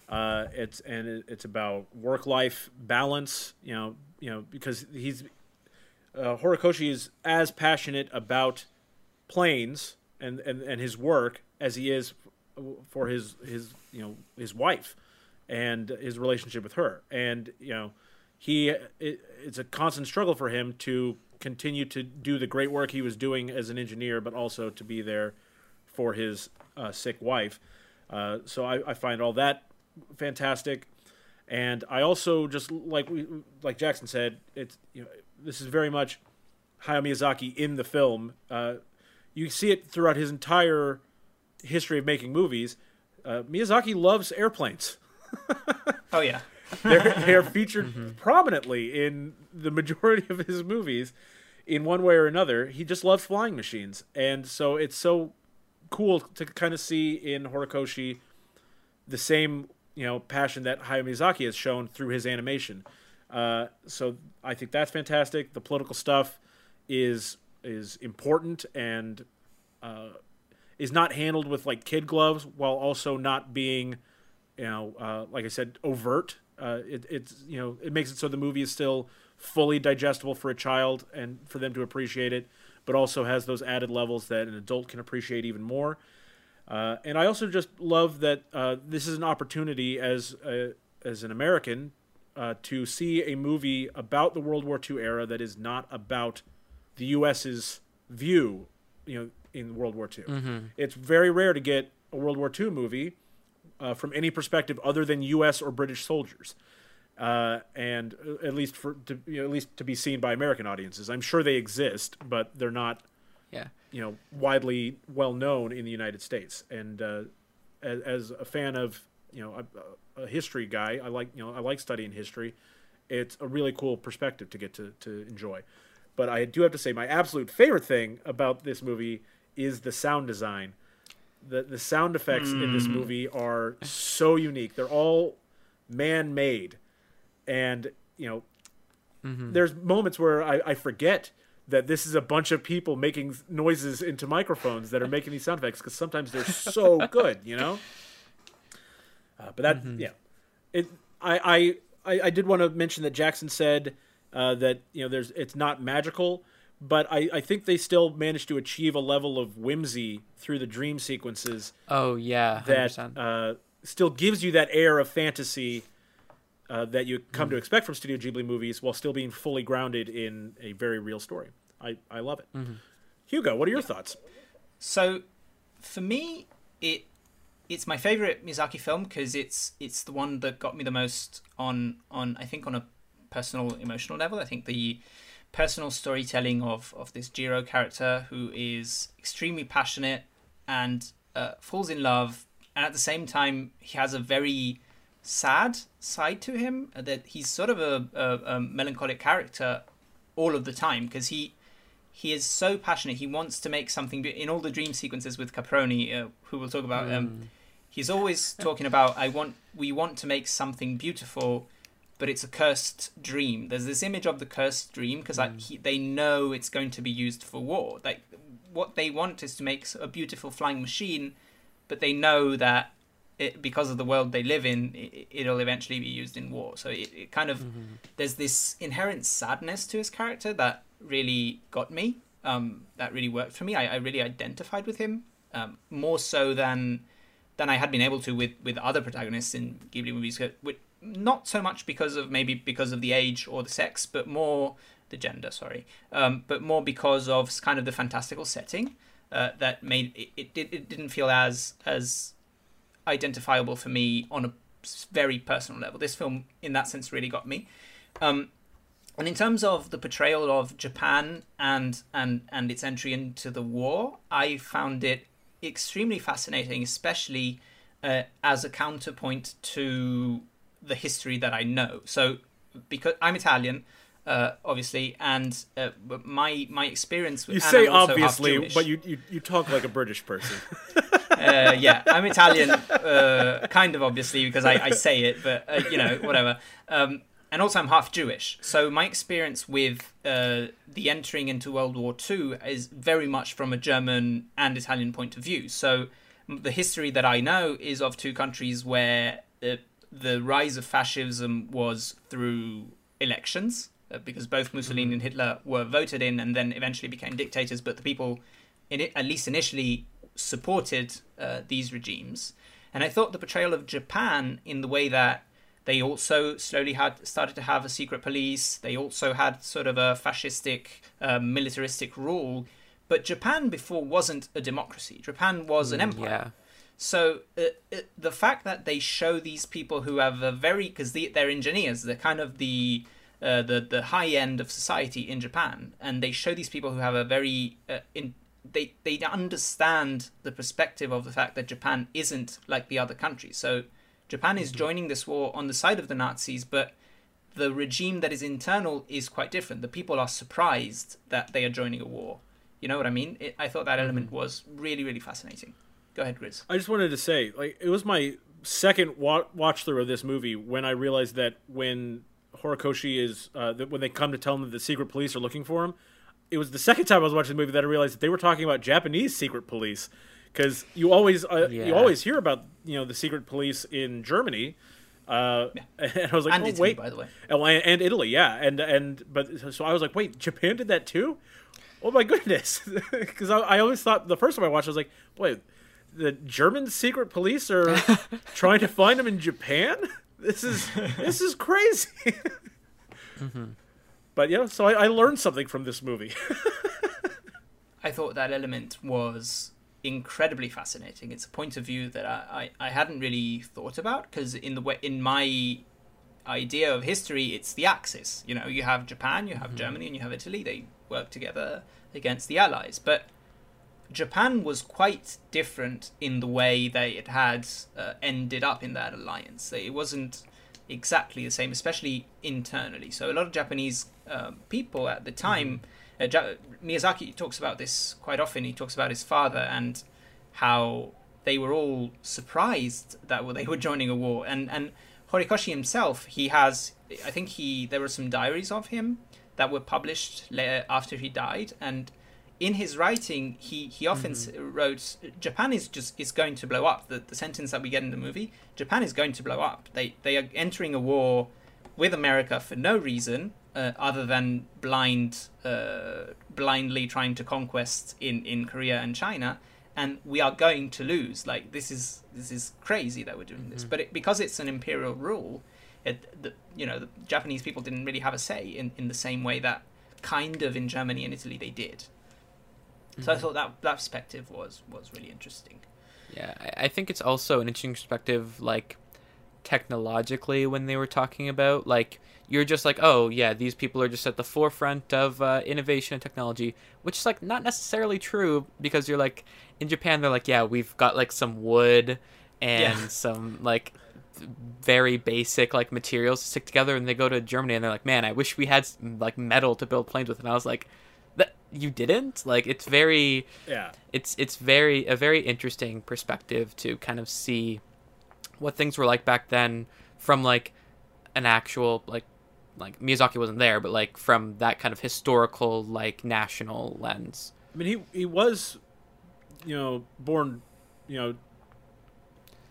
Speaker 3: uh, it's and it's about work life balance. You know, you know because he's uh, Horikoshi is as passionate about planes and, and, and his work as he is for his his you know his wife and his relationship with her. And you know, he it, it's a constant struggle for him to continue to do the great work he was doing as an engineer, but also to be there for his uh, sick wife. Uh, so I, I, find all that fantastic. And I also just like we like Jackson said, it's you know this is very much Hayao Miyazaki in the film. Uh, you see it throughout his entire history of making movies. Uh, Miyazaki loves airplanes.
Speaker 1: oh yeah,
Speaker 3: they're they're featured mm-hmm. prominently in the majority of his movies, in one way or another. He just loves flying machines, and so it's so cool to kind of see in Horikoshi the same you know passion that Hayao Miyazaki has shown through his animation. Uh, so I think that's fantastic. The political stuff is is important and uh, is not handled with like kid gloves, while also not being, you know, uh, like I said, overt. Uh, it, it's you know it makes it so the movie is still fully digestible for a child and for them to appreciate it, but also has those added levels that an adult can appreciate even more. Uh, and I also just love that uh, this is an opportunity as a, as an American uh, to see a movie about the World War II era that is not about the U.S.'s view, you know, in World War II. Mm-hmm. It's very rare to get a World War II movie uh, from any perspective other than U.S. or British soldiers. Uh, and uh, at least for to, you know, at least to be seen by American audiences, I'm sure they exist, but they're not
Speaker 2: yeah
Speaker 3: you know widely well known in the United States. And uh, as, as, a fan of you know a, a, history guy, I like you know I like studying history. It's a really cool perspective to get to to enjoy. But I do have to say, my absolute favorite thing about this movie is the sound design. The the sound effects mm. in this hmm. movie are so unique. They're all man made, and you know, mm-hmm. there's moments where I, I forget that this is a bunch of people making noises into microphones that are making these sound effects because sometimes they're so good, you know. Uh, but that, mm-hmm. yeah, it. I, I I did want to mention that Jackson said uh, that you know there's it's not magical, but I I think they still managed to achieve a level of whimsy through the dream sequences.
Speaker 2: Oh yeah,
Speaker 3: 100%. that uh, still gives you that air of fantasy uh, that you come mm. to expect from Studio Ghibli movies while still being fully grounded in a very real story. I, I love it. Mm-hmm. Hugo, what are your yeah. thoughts?
Speaker 1: So, for me, it it's my favorite Miyazaki film because it's it's the one that got me the most on on I think on a personal emotional level. I think the personal storytelling of of this Jiro character who is extremely passionate and uh, falls in love, and at the same time he has a very sad side to him that he's sort of a, a, a melancholic character all of the time because he he is so passionate he wants to make something in all the dream sequences with caproni uh, who we'll talk about mm. um, he's always talking about i want we want to make something beautiful but it's a cursed dream there's this image of the cursed dream because mm. they know it's going to be used for war like what they want is to make a beautiful flying machine but they know that it, because of the world they live in, it, will eventually be used in war. So it, it kind of mm-hmm. there's this inherent sadness to his character that really got me. Um, that really worked for me. I, I really identified with him um, more so than than I had been able to with with other protagonists in Ghibli movies. Not so much because of maybe because of the age or the sex, but more the gender. Sorry, um, but more because of kind of the fantastical setting uh, that made it, it. It didn't feel as as identifiable for me on a very personal level. This film, in that sense, really got me. Um, and in terms of the portrayal of Japan and and and its entry into the war, I found it extremely fascinating, especially uh, as a counterpoint to the history that I know. So, because I'm Italian, uh, obviously, and uh, my my experience.
Speaker 3: With, you say obviously, but you, you you talk like a British person.
Speaker 1: uh, yeah, I'm Italian, uh, kind of obviously because I, I say it, but uh, you know whatever. Um, and also I'm half Jewish, so my experience with uh, the entering into World War II is very much from a German and Italian point of view. So the history that I know is of two countries where uh, the rise of fascism was through elections, uh, because both Mussolini and Hitler were voted in and then eventually became dictators, but the people, in it, at least initially, supported uh, these regimes. And I thought the portrayal of Japan in the way that they also slowly had started to have a secret police. They also had sort of a fascistic, uh, militaristic rule. But Japan before wasn't a democracy. Japan was an mm, empire. Yeah. So uh, uh, the fact that they show these people who have a very because they, they're engineers, they're kind of the uh, the the high end of society in Japan, and they show these people who have a very uh, in, they they understand the perspective of the fact that Japan isn't like the other countries. So Japan is mm-hmm. joining this war on the side of the Nazis, but the regime that is internal is quite different. The people are surprised that they are joining a war. You know what I mean? It, I thought that element mm-hmm. was really, really fascinating. Go ahead, Grizz.
Speaker 3: I just wanted to say, like, it was my second wa- watch through of this movie when I realized that when Horikoshi is, uh, that when they come to tell him that the secret police are looking for him, it was the second time I was watching the movie that I realized that they were talking about Japanese secret police because you always uh, yeah. you always hear about you know the secret police in Germany. Uh, yeah. and I was like,
Speaker 1: and
Speaker 3: oh,
Speaker 1: Italy,
Speaker 3: wait,
Speaker 1: by the way,
Speaker 3: oh, and, and, Italy, yeah, and and but so I was like, wait, Japan did that too? Oh my goodness, because I, I always thought the first time I watched, I was like, wait, the German secret police are trying to find him in Japan. This is this is crazy. mm-hmm. But yeah, so I, I learned something from this movie.
Speaker 1: I thought that element was incredibly fascinating. It's a point of view that I, I, I hadn't really thought about because in the way in my idea of history, it's the axis. You know, you have Japan, you have mm-hmm. Germany, and you have Italy. They work together against the Allies, but Japan was quite different in the way they it had uh, ended up in that alliance. It wasn't exactly the same, especially internally. So a lot of Japanese uh, people at the time. Mm-hmm uh, Miyazaki talks about this quite often. He talks about his father and how they were all surprised that they were joining a war. And and Horikoshi himself, he has, I think he there were some diaries of him that were published later after he died, and in his writing, he, he often mm-hmm. wrote, "Japan is just is going to blow up." The the sentence that we get in the movie, Japan is going to blow up. They they are entering a war with America for no reason, uh, other than blind, uh, blindly trying to conquest in, in Korea and China, and we are going to lose. Like this is this is crazy that we're doing mm-hmm. this, but it, because it's an imperial rule, it the, you know the Japanese people didn't really have a say in, in the same way that kind of in Germany and Italy they did. Mm-hmm. So I mm-hmm. thought that that perspective was was really interesting.
Speaker 2: Yeah, I think it's also an interesting perspective, like technologically when they were talking about like you're just like oh yeah these people are just at the forefront of uh, innovation and technology which is like not necessarily true because you're like in japan they're like yeah we've got like some wood and yeah. some like very basic like materials to stick together and they go to germany and they're like man i wish we had like metal to build planes with and i was like you didn't like it's very
Speaker 3: yeah
Speaker 2: it's it's very a very interesting perspective to kind of see what things were like back then from like an actual like like Miyazaki wasn't there, but like from that kind of historical like national lens.
Speaker 3: I mean, he he was, you know, born, you know.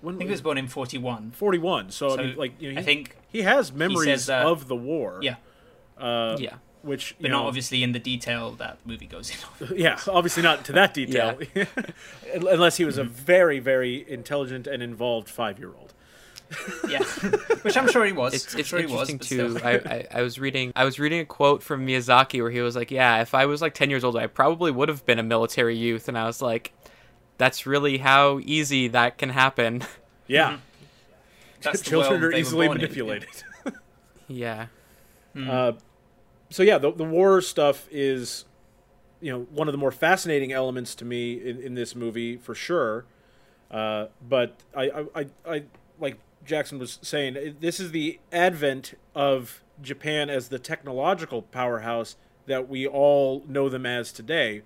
Speaker 1: When, I think he was born in forty one.
Speaker 3: Forty one. So, so, I mean, like you know, he,
Speaker 1: I think
Speaker 3: he has memories says, uh, of the war.
Speaker 1: Yeah.
Speaker 3: Uh,
Speaker 2: yeah.
Speaker 3: Which
Speaker 1: but
Speaker 3: know,
Speaker 1: not obviously in the detail that movie goes
Speaker 3: in. yeah, obviously not to that detail, unless he was a very, very intelligent and involved five-year-old.
Speaker 1: yeah, which I'm sure he was.
Speaker 2: It's, it's
Speaker 1: sure
Speaker 2: interesting was, too. I, I, I, was reading I was reading a quote from Miyazaki where he was like, "Yeah, if I was like ten years old, I probably would have been a military youth." And I was like, "That's really how easy that can happen."
Speaker 3: Yeah, mm-hmm. children are easily manipulated.
Speaker 2: yeah.
Speaker 3: Mm. Uh, so yeah, the the war stuff is, you know, one of the more fascinating elements to me in, in this movie for sure. Uh, but I, I, I, like Jackson was saying, this is the advent of Japan as the technological powerhouse that we all know them as today.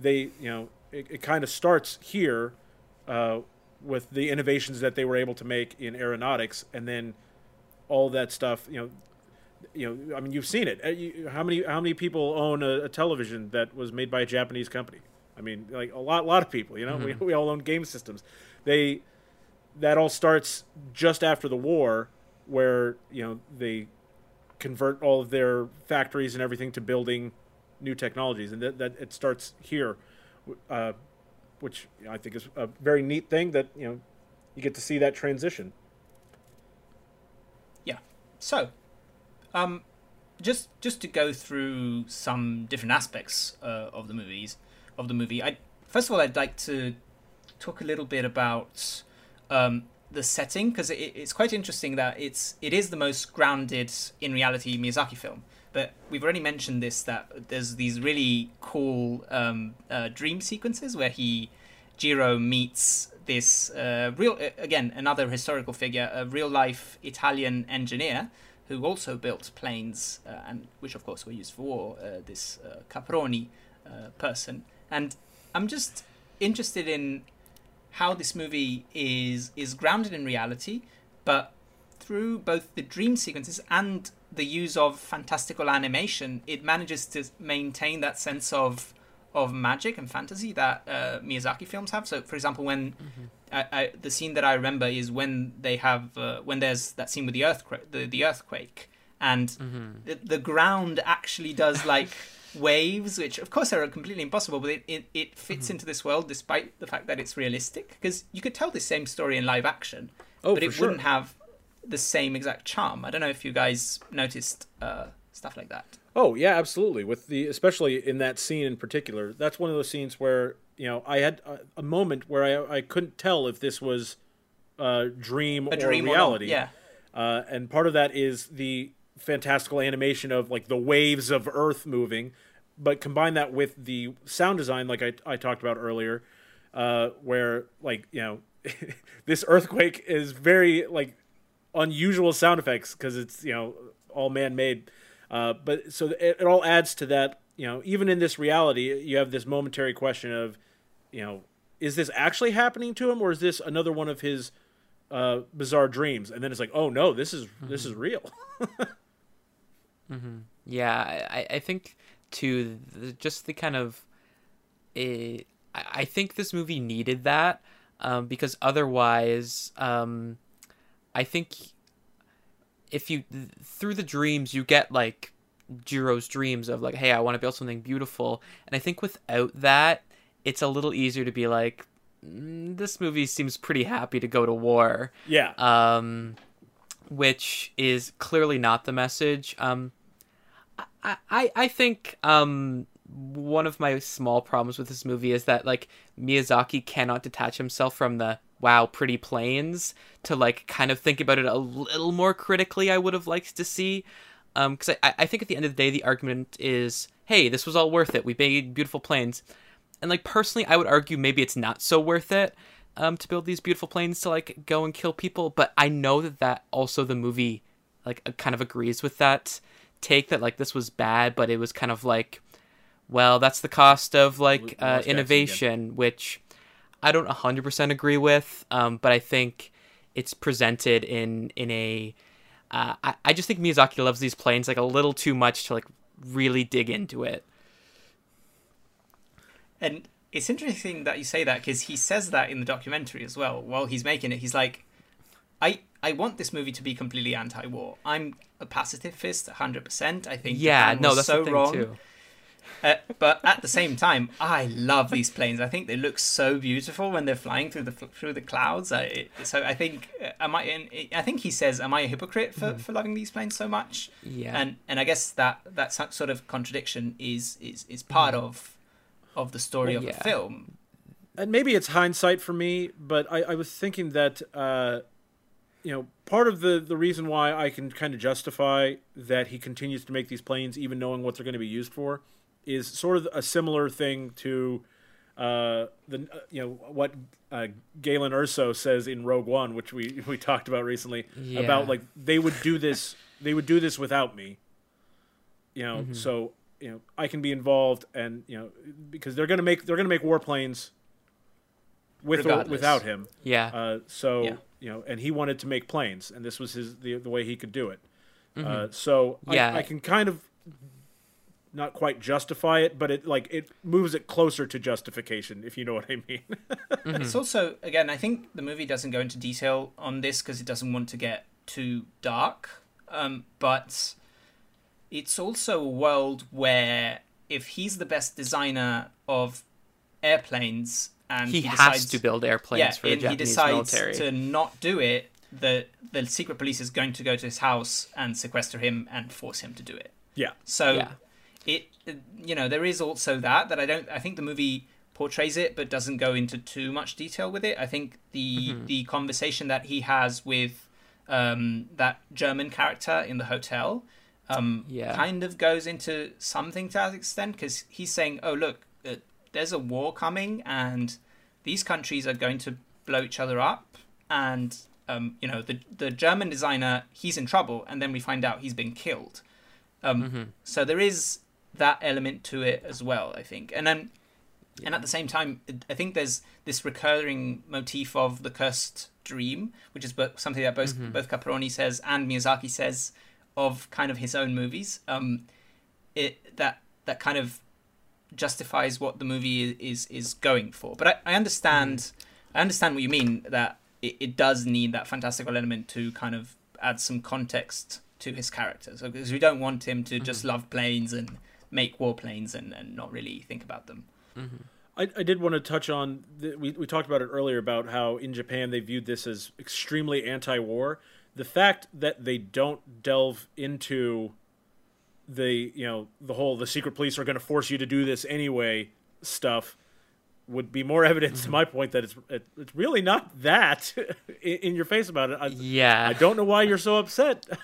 Speaker 3: They, you know, it, it kind of starts here uh, with the innovations that they were able to make in aeronautics, and then all that stuff. You know, you know, I mean, you've seen it. Uh, how many how many people own a, a television that was made by a Japanese company? I mean, like a lot, lot of people. You know, mm-hmm. we we all own game systems. They that all starts just after the war, where you know they convert all of their factories and everything to building new technologies, and that, that it starts here, uh, which I think is a very neat thing that you know you get to see that transition.
Speaker 1: Yeah. So, um, just just to go through some different aspects uh, of the movies of the movie, I first of all I'd like to talk a little bit about um, the setting because it, it's quite interesting that it's it is the most grounded in reality Miyazaki film. But we've already mentioned this that there's these really cool um, uh, dream sequences where he Jiro meets this uh, real again another historical figure, a real life Italian engineer who also built planes uh, and which of course were used for war. Uh, this uh, Caproni person, and I'm just interested in how this movie is is grounded in reality, but through both the dream sequences and the use of fantastical animation, it manages to maintain that sense of of magic and fantasy that uh, Miyazaki films have. So, for example, when mm-hmm. I, I, the scene that I remember is when they have uh, when there's that scene with the earthquake, the, the earthquake, and mm-hmm. the, the ground actually does like waves, which of course are completely impossible, but it, it, it fits mm-hmm. into this world despite the fact that it's realistic. Because you could tell the same story in live action, oh, but it sure. wouldn't have the same exact charm. I don't know if you guys noticed uh, stuff like that.
Speaker 3: Oh yeah, absolutely. With the especially in that scene in particular, that's one of those scenes where you know I had a, a moment where I I couldn't tell if this was a dream a or dream reality. Or
Speaker 1: yeah.
Speaker 3: Uh, and part of that is the fantastical animation of like the waves of Earth moving, but combine that with the sound design, like I, I talked about earlier, uh, where like you know this earthquake is very like unusual sound effects because it's you know all man made, uh, but so it, it all adds to that. You know, even in this reality, you have this momentary question of, you know, is this actually happening to him, or is this another one of his uh, bizarre dreams? And then it's like, oh no, this is mm-hmm. this is real.
Speaker 2: Mm-hmm. Yeah, I, I think to the, just the kind of, it, I think this movie needed that um, because otherwise, um, I think if you through the dreams you get like Jiro's dreams of like, hey, I want to build something beautiful, and I think without that, it's a little easier to be like, mm, this movie seems pretty happy to go to war.
Speaker 3: Yeah.
Speaker 2: Um, which is clearly not the message. Um, I, I, think um, one of my small problems with this movie is that like Miyazaki cannot detach himself from the wow pretty planes to like kind of think about it a little more critically. I would have liked to see because um, I, I think at the end of the day the argument is hey this was all worth it we made beautiful planes and like personally I would argue maybe it's not so worth it um, to build these beautiful planes to like go and kill people but I know that that also the movie like kind of agrees with that take that like this was bad, but it was kind of like, well, that's the cost of like uh, innovation, which I don't hundred percent agree with. Um, but I think it's presented in in a. Uh, I, I just think Miyazaki loves these planes like a little too much to like really dig into it.
Speaker 1: And it's interesting that you say that because he says that in the documentary as well. While he's making it, he's like, "I I want this movie to be completely anti-war. I'm a pacifist, hundred percent. I think
Speaker 2: yeah,
Speaker 1: no,
Speaker 2: that's
Speaker 1: so wrong.
Speaker 2: Too.
Speaker 1: Uh, but at the same time, I love these planes. I think they look so beautiful when they're flying through the through the clouds. I, so I think uh, am I? I think he says, "Am I a hypocrite for, mm. for loving these planes so much?"
Speaker 2: Yeah.
Speaker 1: And and I guess that that sort of contradiction is is is part mm. of of the story well, of yeah. the film.
Speaker 3: And maybe it's hindsight for me, but I, I was thinking that uh, you know part of the the reason why I can kind of justify that he continues to make these planes, even knowing what they're going to be used for is sort of a similar thing to uh, the uh, you know what uh, Galen Erso says in Rogue One, which we we talked about recently yeah. about like they would do this they would do this without me. You know, mm-hmm. so you know I can be involved, and you know because they're gonna make they're gonna make warplanes with Regardless. or without him.
Speaker 2: Yeah.
Speaker 3: Uh, so yeah. you know, and he wanted to make planes, and this was his the the way he could do it. Mm-hmm. Uh, so yeah. I, I can kind of not quite justify it, but it like it moves it closer to justification, if you know what I mean.
Speaker 1: mm-hmm. It's also again, I think the movie doesn't go into detail on this because it doesn't want to get too dark, um, but it's also a world where if he's the best designer of airplanes and
Speaker 2: he,
Speaker 1: he
Speaker 2: has to build airplanes yeah, for the Japanese
Speaker 1: he decides
Speaker 2: military.
Speaker 1: to not do it, the the secret police is going to go to his house and sequester him and force him to do it.
Speaker 3: Yeah.
Speaker 1: So
Speaker 2: yeah
Speaker 1: it you know there is also that that I don't I think the movie portrays it but doesn't go into too much detail with it. I think the mm-hmm. the conversation that he has with um, that German character in the hotel um,
Speaker 2: yeah.
Speaker 1: kind of goes into something to that extent because he's saying, "Oh look, uh, there's a war coming and these countries are going to blow each other up and." Um, you know the the German designer he's in trouble, and then we find out he's been killed. Um, mm-hmm. So there is that element to it as well. I think, and then yeah. and at the same time, I think there's this recurring motif of the cursed dream, which is something that both mm-hmm. both Caproni says and Miyazaki says of kind of his own movies. Um, it that that kind of justifies what the movie is is going for. But I, I understand mm. I understand what you mean that it, it does need that fantastical element to kind of add some context to his character. So because we don't want him to mm-hmm. just love planes and make warplanes and, and not really think about them.
Speaker 3: Mm-hmm. I, I did want to touch on the, we we talked about it earlier about how in Japan they viewed this as extremely anti-war. The fact that they don't delve into the you know the whole the secret police are going to force you to do this anyway stuff would be more evidence mm-hmm. to my point that it's it, it's really not that in, in, your face about it. I,
Speaker 2: yeah,
Speaker 3: I don't know why you're so upset.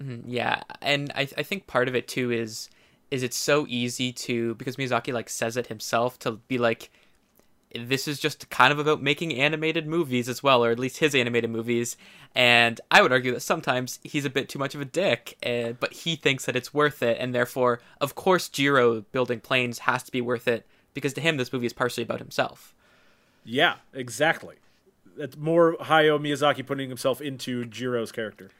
Speaker 2: Mm-hmm. yeah, and I I think part of it too is is it's so easy to because Miyazaki like says it himself to be like this is just kind of about making animated movies as well, or at least his animated movies. And I would argue that sometimes he's a bit too much of a dick, and, but he thinks that it's worth it, and therefore, of course, Jiro building planes has to be worth it because to him, this movie is partially about himself.
Speaker 3: Yeah, exactly. That's more Hayao Miyazaki putting himself into Jiro's character.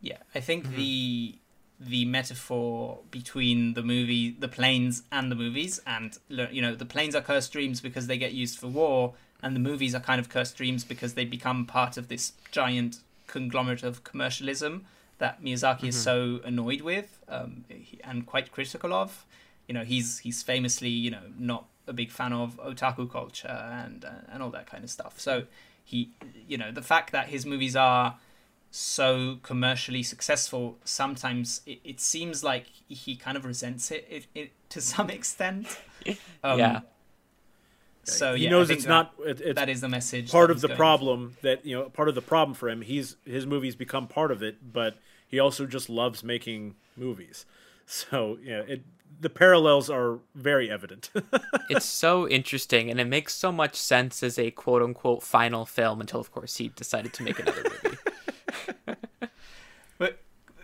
Speaker 1: Yeah, I think mm-hmm. the the metaphor between the movie, the planes, and the movies, and you know, the planes are cursed dreams because they get used for war, and the movies are kind of cursed dreams because they become part of this giant conglomerate of commercialism that Miyazaki mm-hmm. is so annoyed with um, and quite critical of. You know, he's he's famously, you know, not a big fan of otaku culture and uh, and all that kind of stuff. So he, you know, the fact that his movies are so commercially successful, sometimes it, it seems like he kind of resents it, it, it to some extent.
Speaker 2: Um, yeah.
Speaker 1: So
Speaker 3: he
Speaker 1: yeah,
Speaker 3: knows it's that, not. It, it's
Speaker 1: that is the message.
Speaker 3: Part of the problem for. that you know, part of the problem for him. He's his movies become part of it, but he also just loves making movies. So yeah, it the parallels are very evident.
Speaker 2: it's so interesting, and it makes so much sense as a quote unquote final film until, of course, he decided to make another movie.
Speaker 1: but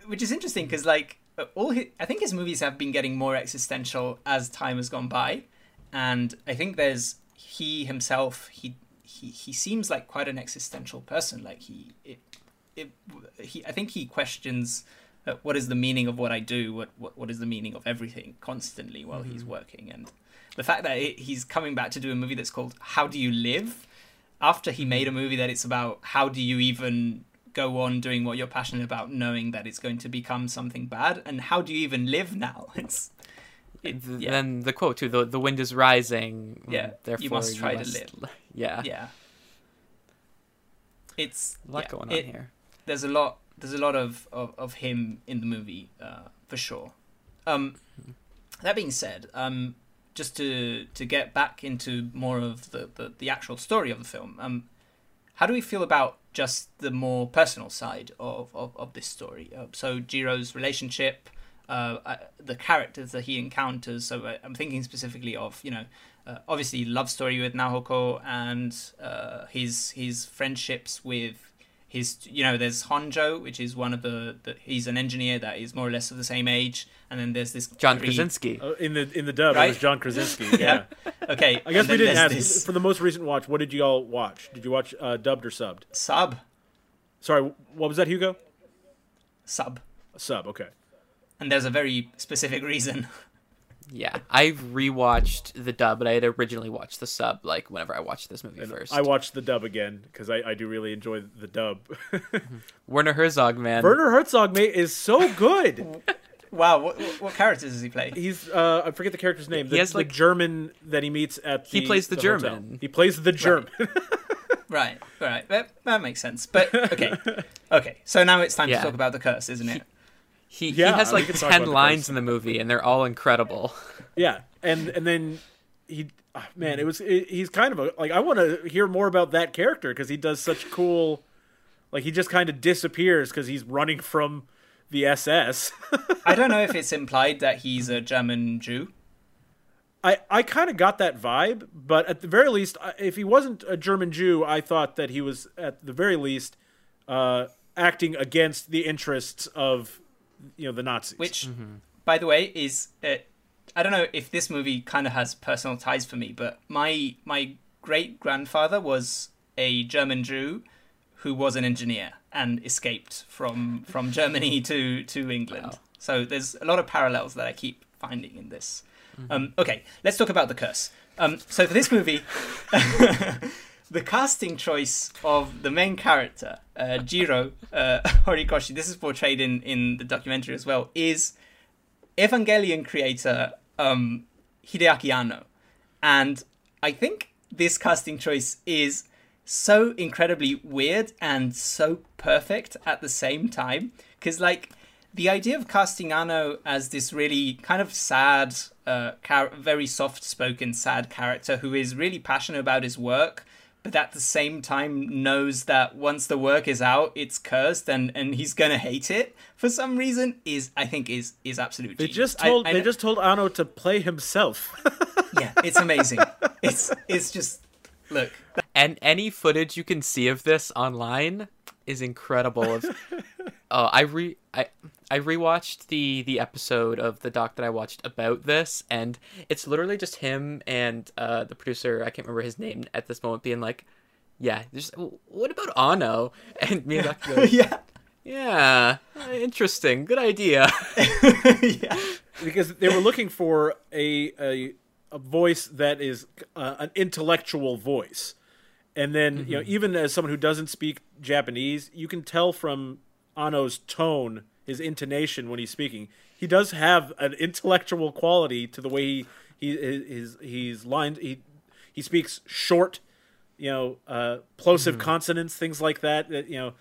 Speaker 1: which is interesting because like all his, I think his movies have been getting more existential as time has gone by, and I think there's he himself he he he seems like quite an existential person. Like he it it he I think he questions. Uh, what is the meaning of what I do? What what, what is the meaning of everything constantly while mm-hmm. he's working? And the fact that it, he's coming back to do a movie that's called How Do You Live, after he made a movie that it's about how do you even go on doing what you're passionate about, knowing that it's going to become something bad, and how do you even live now? It's
Speaker 2: it, yeah. then the quote too: "the the wind is rising."
Speaker 1: Yeah, therefore you must try you must, to live.
Speaker 2: Yeah,
Speaker 1: yeah. It's
Speaker 2: a lot
Speaker 1: yeah,
Speaker 2: going on it, here.
Speaker 1: There's a lot. There's a lot of of, of him in the movie uh, for sure. Um, that being said, um, just to to get back into more of the, the, the actual story of the film, um, how do we feel about just the more personal side of, of, of this story? Uh, so Jiro's relationship, uh, uh, the characters that he encounters. So uh, I'm thinking specifically of you know, uh, obviously love story with Nahoko and uh, his his friendships with his you know there's Honjo, which is one of the, the, he's an engineer that is more or less of the same age, and then there's this
Speaker 2: John three, Krasinski
Speaker 3: uh, in the in the dub. Right? It was John Krasinski. yeah.
Speaker 1: okay.
Speaker 3: I guess we didn't have this... for the most recent watch. What did you all watch? Did you watch uh, dubbed or subbed?
Speaker 1: Sub.
Speaker 3: Sorry, what was that, Hugo?
Speaker 1: Sub.
Speaker 3: Sub. Okay.
Speaker 1: And there's a very specific reason.
Speaker 2: Yeah, I've rewatched the dub, but I had originally watched the sub. Like whenever I watched this movie and first,
Speaker 3: I watched the dub again because I, I do really enjoy the dub.
Speaker 2: Werner Herzog, man,
Speaker 3: Werner Herzog, mate, is so good.
Speaker 1: wow, what, what characters does he play?
Speaker 3: He's uh, I forget the character's name. The, he has like the German that he meets at.
Speaker 2: The, he plays the, the German. Hotel.
Speaker 3: He plays the German.
Speaker 1: Right, right, right. That, that makes sense. But okay, okay. So now it's time yeah. to talk about the curse, isn't it?
Speaker 2: He yeah, he has like ten lines in the movie, and they're all incredible.
Speaker 3: Yeah, and and then he, oh, man, it was it, he's kind of a like I want to hear more about that character because he does such cool, like he just kind of disappears because he's running from the SS.
Speaker 1: I don't know if it's implied that he's a German Jew.
Speaker 3: I, I kind of got that vibe, but at the very least, if he wasn't a German Jew, I thought that he was at the very least uh, acting against the interests of you know the Nazis.
Speaker 1: Which, mm-hmm. by the way, is uh, I don't know if this movie kind of has personal ties for me, but my my great grandfather was a German Jew who was an engineer and escaped from from Germany to to England. Wow. So there's a lot of parallels that I keep finding in this. Mm-hmm. Um, okay, let's talk about the curse. Um, so for this movie, the casting choice of the main character, uh, Jiro uh, Horikoshi, this is portrayed in, in the documentary as well, is Evangelion creator um, Hideaki Anno. And I think this casting choice is so incredibly weird and so perfect at the same time. Because, like, the idea of casting Anno as this really kind of sad, uh, char- very soft spoken, sad character who is really passionate about his work but at the same time knows that once the work is out, it's cursed and, and he's gonna hate it for some reason is I think is is absolute.
Speaker 3: They just told I, I, they just told Anno to play himself.
Speaker 1: yeah, it's amazing. It's it's just look.
Speaker 2: And any footage you can see of this online is incredible. Of, uh, I re I I rewatched the the episode of the doc that I watched about this, and it's literally just him and uh, the producer. I can't remember his name at this moment, being like, "Yeah, just what about Anno?" And Miyazaki goes, "Yeah, yeah, interesting, good idea."
Speaker 3: yeah, because they were looking for a a, a voice that is uh, an intellectual voice. And then, mm-hmm. you know, mm-hmm. even as someone who doesn't speak Japanese, you can tell from Anno's tone his intonation when he's speaking. He does have an intellectual quality to the way he he his he's lined he he speaks short, you know, uh, plosive mm-hmm. consonants, things like that. That you know.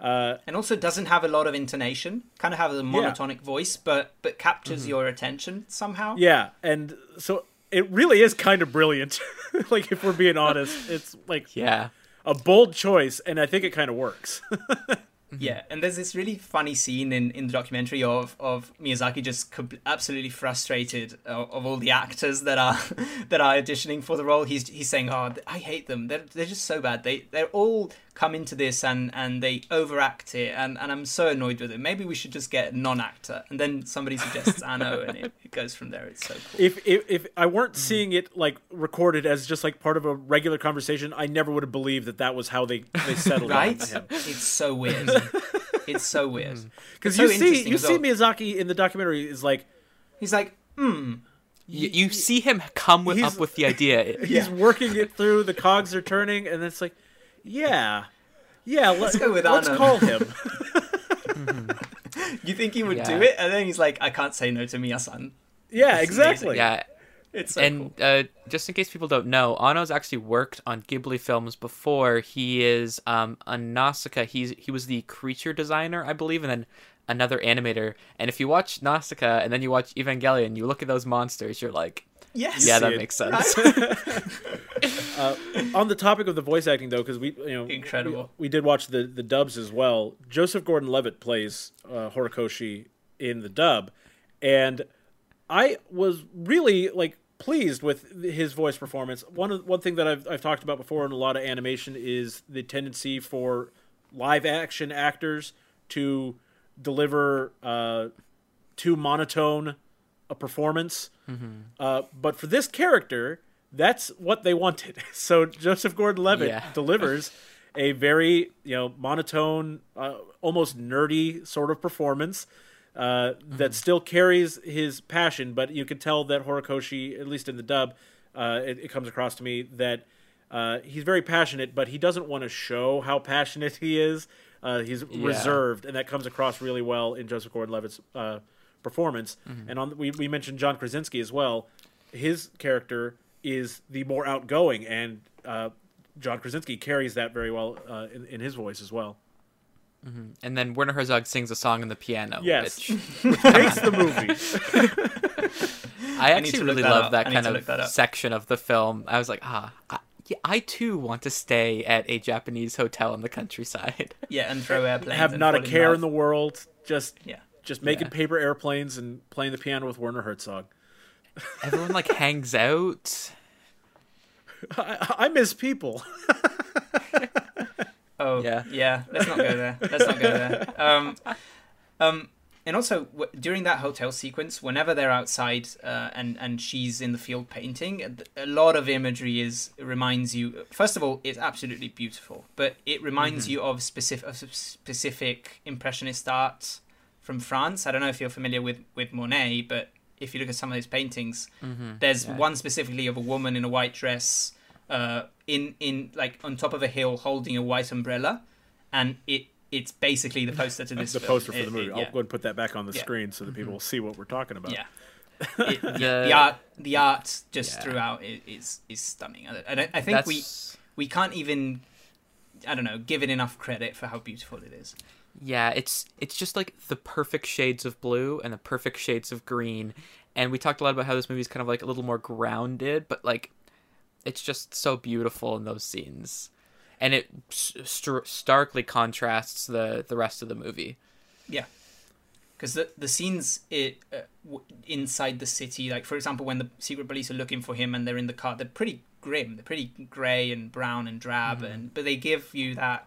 Speaker 3: Uh,
Speaker 1: and also doesn't have a lot of intonation. Kind of has a monotonic yeah. voice, but but captures mm-hmm. your attention somehow.
Speaker 3: Yeah, and so it really is kind of brilliant. like if we're being honest, it's like
Speaker 2: yeah,
Speaker 3: a bold choice, and I think it kind of works.
Speaker 1: Mm-hmm. Yeah, and there's this really funny scene in, in the documentary of, of Miyazaki just absolutely frustrated of, of, all the actors that are that are auditioning for the role. He's he's saying, "Oh, I hate them. They're they're just so bad. They they're all come into this and and they overact it, and and I'm so annoyed with it. Maybe we should just get non-actor." And then somebody suggests Anno, and it, it goes from there. It's so cool.
Speaker 3: If if if I weren't mm-hmm. seeing it like recorded as just like part of a regular conversation, I never would have believed that that was how they they settled it
Speaker 1: right? on him. It's so weird. it's so weird.
Speaker 3: Because you so see, you see Miyazaki in the documentary is like,
Speaker 1: he's like, hmm.
Speaker 2: You, you see him come with, up with the idea.
Speaker 3: He's yeah. working it through. The cogs are turning, and it's like, Yeah, yeah.
Speaker 1: Let's go with
Speaker 3: Let's
Speaker 1: Anno.
Speaker 3: call him.
Speaker 1: You think he would
Speaker 2: Yeah.
Speaker 1: do it, and then he's like, "I can't say no to Mia-san."
Speaker 3: Yeah,
Speaker 1: It's
Speaker 3: exactly.
Speaker 2: Yeah,
Speaker 1: It's so
Speaker 2: and
Speaker 1: cool.
Speaker 2: uh, just in case people don't know, Anno's actually worked on Ghibli films before. He is um, on Nausicaa. He's he was the creature designer, I believe, and then another animator. And if you watch Nausicaa and then you watch Evangelion, you look at those monsters, you're like,
Speaker 1: Yes.
Speaker 2: yeah, that
Speaker 3: it.
Speaker 2: makes sense.
Speaker 3: Uh, on the topic of the voice acting, though, because we, you know,
Speaker 1: Incredible.
Speaker 3: We, we did watch the the dubs as well. Joseph Gordon-Levitt plays uh, Horikoshi in the dub, and I was really like pleased with his voice performance. One of, one thing that I've I've talked about before in a lot of animation is the tendency for live action actors to deliver uh, too monotone a performance. Uh, but for this character, that's what they wanted. So Joseph Gordon-Levitt
Speaker 2: Yeah.
Speaker 3: delivers a very you know monotone, uh, almost nerdy sort of performance uh, that still carries his passion. But you can tell that Horikoshi, at least in the dub, uh, it, it comes across to me that uh, he's very passionate, but he doesn't want to show how passionate he is. Uh, he's reserved, and that comes across really well in Joseph Gordon-Levitt's performance. And on we we mentioned John Krasinski as well. His character is the more outgoing, and uh, John Krasinski carries that very well uh, in, in his voice as well.
Speaker 2: and then Werner Herzog sings a song on the piano.
Speaker 3: Yes,
Speaker 2: which
Speaker 3: which makes the movie.
Speaker 2: I actually
Speaker 1: to look
Speaker 2: really
Speaker 1: that
Speaker 2: love
Speaker 1: up.
Speaker 2: that
Speaker 1: I
Speaker 2: kind of
Speaker 1: that
Speaker 2: section of the film. I was like, ah, I, yeah, I too want to stay at a Japanese hotel in the countryside.
Speaker 1: Yeah, and throw airplanes.
Speaker 3: Have
Speaker 1: and
Speaker 3: not a care
Speaker 1: love.
Speaker 3: in the world. Just
Speaker 1: Yeah.
Speaker 3: Just making
Speaker 2: Yeah.
Speaker 3: paper airplanes and playing the piano with Werner Herzog.
Speaker 2: Everyone like hangs out.
Speaker 3: I, I miss people.
Speaker 1: Oh
Speaker 2: Yeah.
Speaker 1: yeah. Let's not go there. Let's not go there. Um, um, and also w- during that hotel sequence, whenever they're outside uh, and and she's in the field painting, a lot of imagery is reminds you. First of all, it's absolutely beautiful, but it reminds you of specific of specific impressionist art from France. I don't know if you're familiar with with Monet, but if you look at some of his paintings, there's
Speaker 2: Yeah.
Speaker 1: one specifically of a woman in a white dress uh, in in like on top of a hill holding a white umbrella, and it it's basically the poster to this.
Speaker 3: the
Speaker 1: film.
Speaker 3: poster for the movie.
Speaker 1: it-
Speaker 3: I'll
Speaker 1: yeah.
Speaker 3: go and put that back on the
Speaker 1: Yeah.
Speaker 3: screen so that people will see what we're talking about.
Speaker 1: Yeah. It-
Speaker 2: The-
Speaker 1: the art, the art, just
Speaker 2: Yeah.
Speaker 1: throughout is is stunning. I, I, I think we we can't even, I don't know, give it enough credit for how beautiful it is.
Speaker 2: Yeah, it's it's just like the perfect shades of blue and the perfect shades of green. And we talked a lot about how this movie is kind of like a little more grounded, but like it's just so beautiful in those scenes. And it st- starkly contrasts the the rest of the movie.
Speaker 1: Yeah, because the the scenes it uh, w- inside the city, like for example, when the secret police are looking for him and they're in the car, they're pretty grim. They're pretty grey and brown and drab, and but they give you that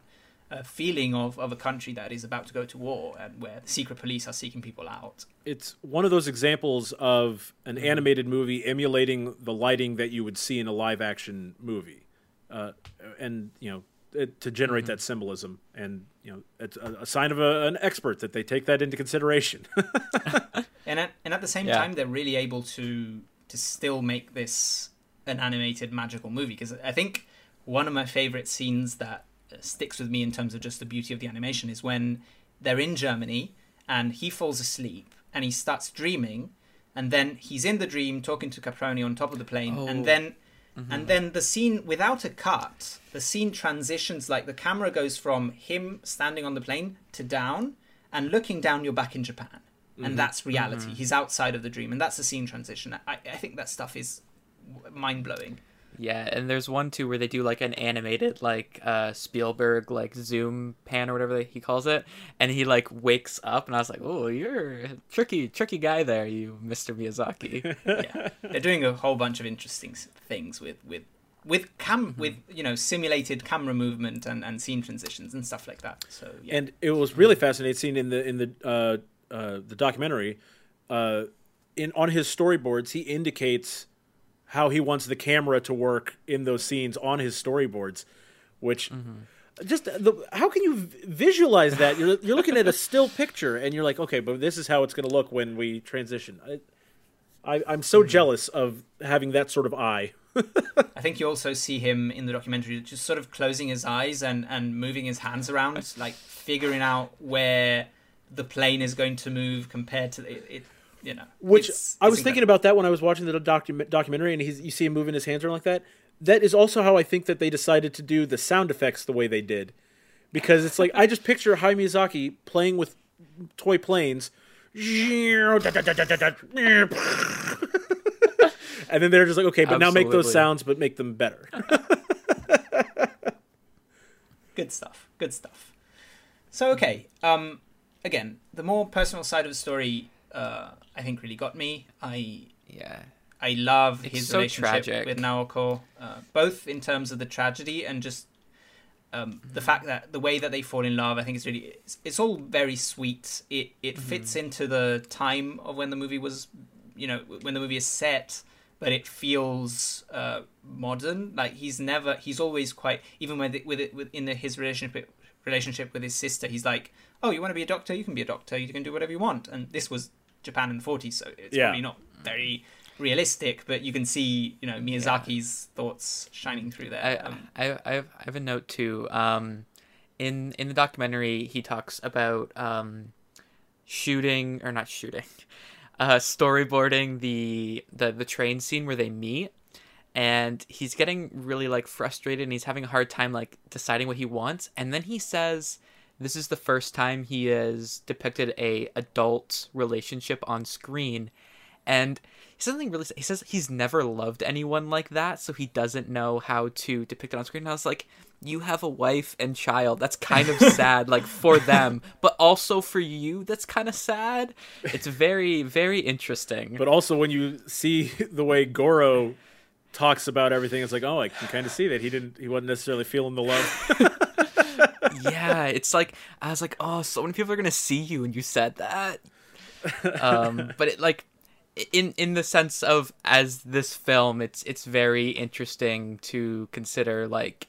Speaker 1: uh, feeling of of a country that is about to go to war and where the secret police are seeking people out.
Speaker 3: It's one of those examples of an animated movie emulating the lighting that you would see in a live action movie. Uh, and, you know, it, to generate that symbolism. And, you know, it's a, a sign of a, an expert that they take that into consideration.
Speaker 1: and at, and at the same
Speaker 2: Yeah.
Speaker 1: time they're really able to to still make this an animated magical movie because i think one of my favorite scenes that uh, sticks with me in terms of just the beauty of the animation is when they're in germany and he falls asleep and he starts dreaming and then he's in the dream talking to caproni on top of the plane
Speaker 2: Oh.
Speaker 1: and then mm-hmm. and then the scene without a cut the scene transitions like the camera goes from him standing on the plane to down and looking down you're back in japan. And mm-hmm. that's reality. Mm-hmm. He's outside of the dream. And that's the scene transition. I, I think that stuff is mind-blowing
Speaker 2: Yeah, and there's one too where they do like an animated like uh Spielberg like zoom pan or whatever he calls it, and he like wakes up, and I was like, "Oh, you're a tricky, tricky guy there, you Mr. Miyazaki."
Speaker 1: yeah they're doing a whole bunch of interesting things with with with cam with you know simulated camera movement and, and scene transitions and stuff like that so yeah
Speaker 3: and it was really fascinating seeing in the in the uh, uh, the documentary uh, in on his storyboards he indicates how he wants the camera to work in those scenes on his storyboards which mm-hmm. just the, how can you visualize that you're, you're looking at a still picture and you're like okay but this is how it's going to look when we transition I, I, I'm so mm-hmm. jealous of having that sort of eye.
Speaker 1: I think you also see him in the documentary just sort of closing his eyes and, and moving his hands around, like figuring out where the plane is going to move compared to it. it you know,
Speaker 3: which it's, I was thinking about that when I was watching the docu- documentary, and he's, you see him moving his hands around like that. That is also how I think that they decided to do the sound effects the way they did, because it's like I just picture Hayao Miyazaki playing with toy planes. and then they're just like, okay, but Absolutely. now make those sounds, but make them better.
Speaker 1: good stuff. Good stuff. So okay, um, again, the more personal side of the story, uh, I think really got me. I
Speaker 2: yeah,
Speaker 1: I love it's his so relationship tragic. with Naoko, uh, both in terms of the tragedy and just um, mm-hmm. the fact that the way that they fall in love. I think it's really it's, it's all very sweet. It it mm-hmm. fits into the time of when the movie was, you know, when the movie is set but it feels uh, modern. Like he's never, he's always quite, even with it, with it, with in the, his relationship relationship with his sister, he's like, oh, you want to be a doctor? You can be a doctor. You can do whatever you want. And this was Japan in the 40s, so it's yeah. probably not very realistic, but you can see, you know, Miyazaki's yeah. thoughts shining through there.
Speaker 2: I, um, I, I, have, I have a note too. Um, in in the documentary, he talks about um, shooting or not shooting uh, storyboarding the, the the train scene where they meet and he's getting really like frustrated and he's having a hard time like deciding what he wants and then he says this is the first time he has depicted a adult relationship on screen and he says something really he says he's never loved anyone like that so he doesn't know how to depict it on screen and i was like you have a wife and child. That's kind of sad, like for them, but also for you. That's kind of sad. It's very, very interesting.
Speaker 3: But also, when you see the way Goro talks about everything, it's like, oh, I can kind of see that he didn't, he wasn't necessarily feeling the
Speaker 2: love. yeah, it's like I was like, oh, so many people are gonna see you, and you said that. Um, but it like in in the sense of as this film, it's it's very interesting to consider like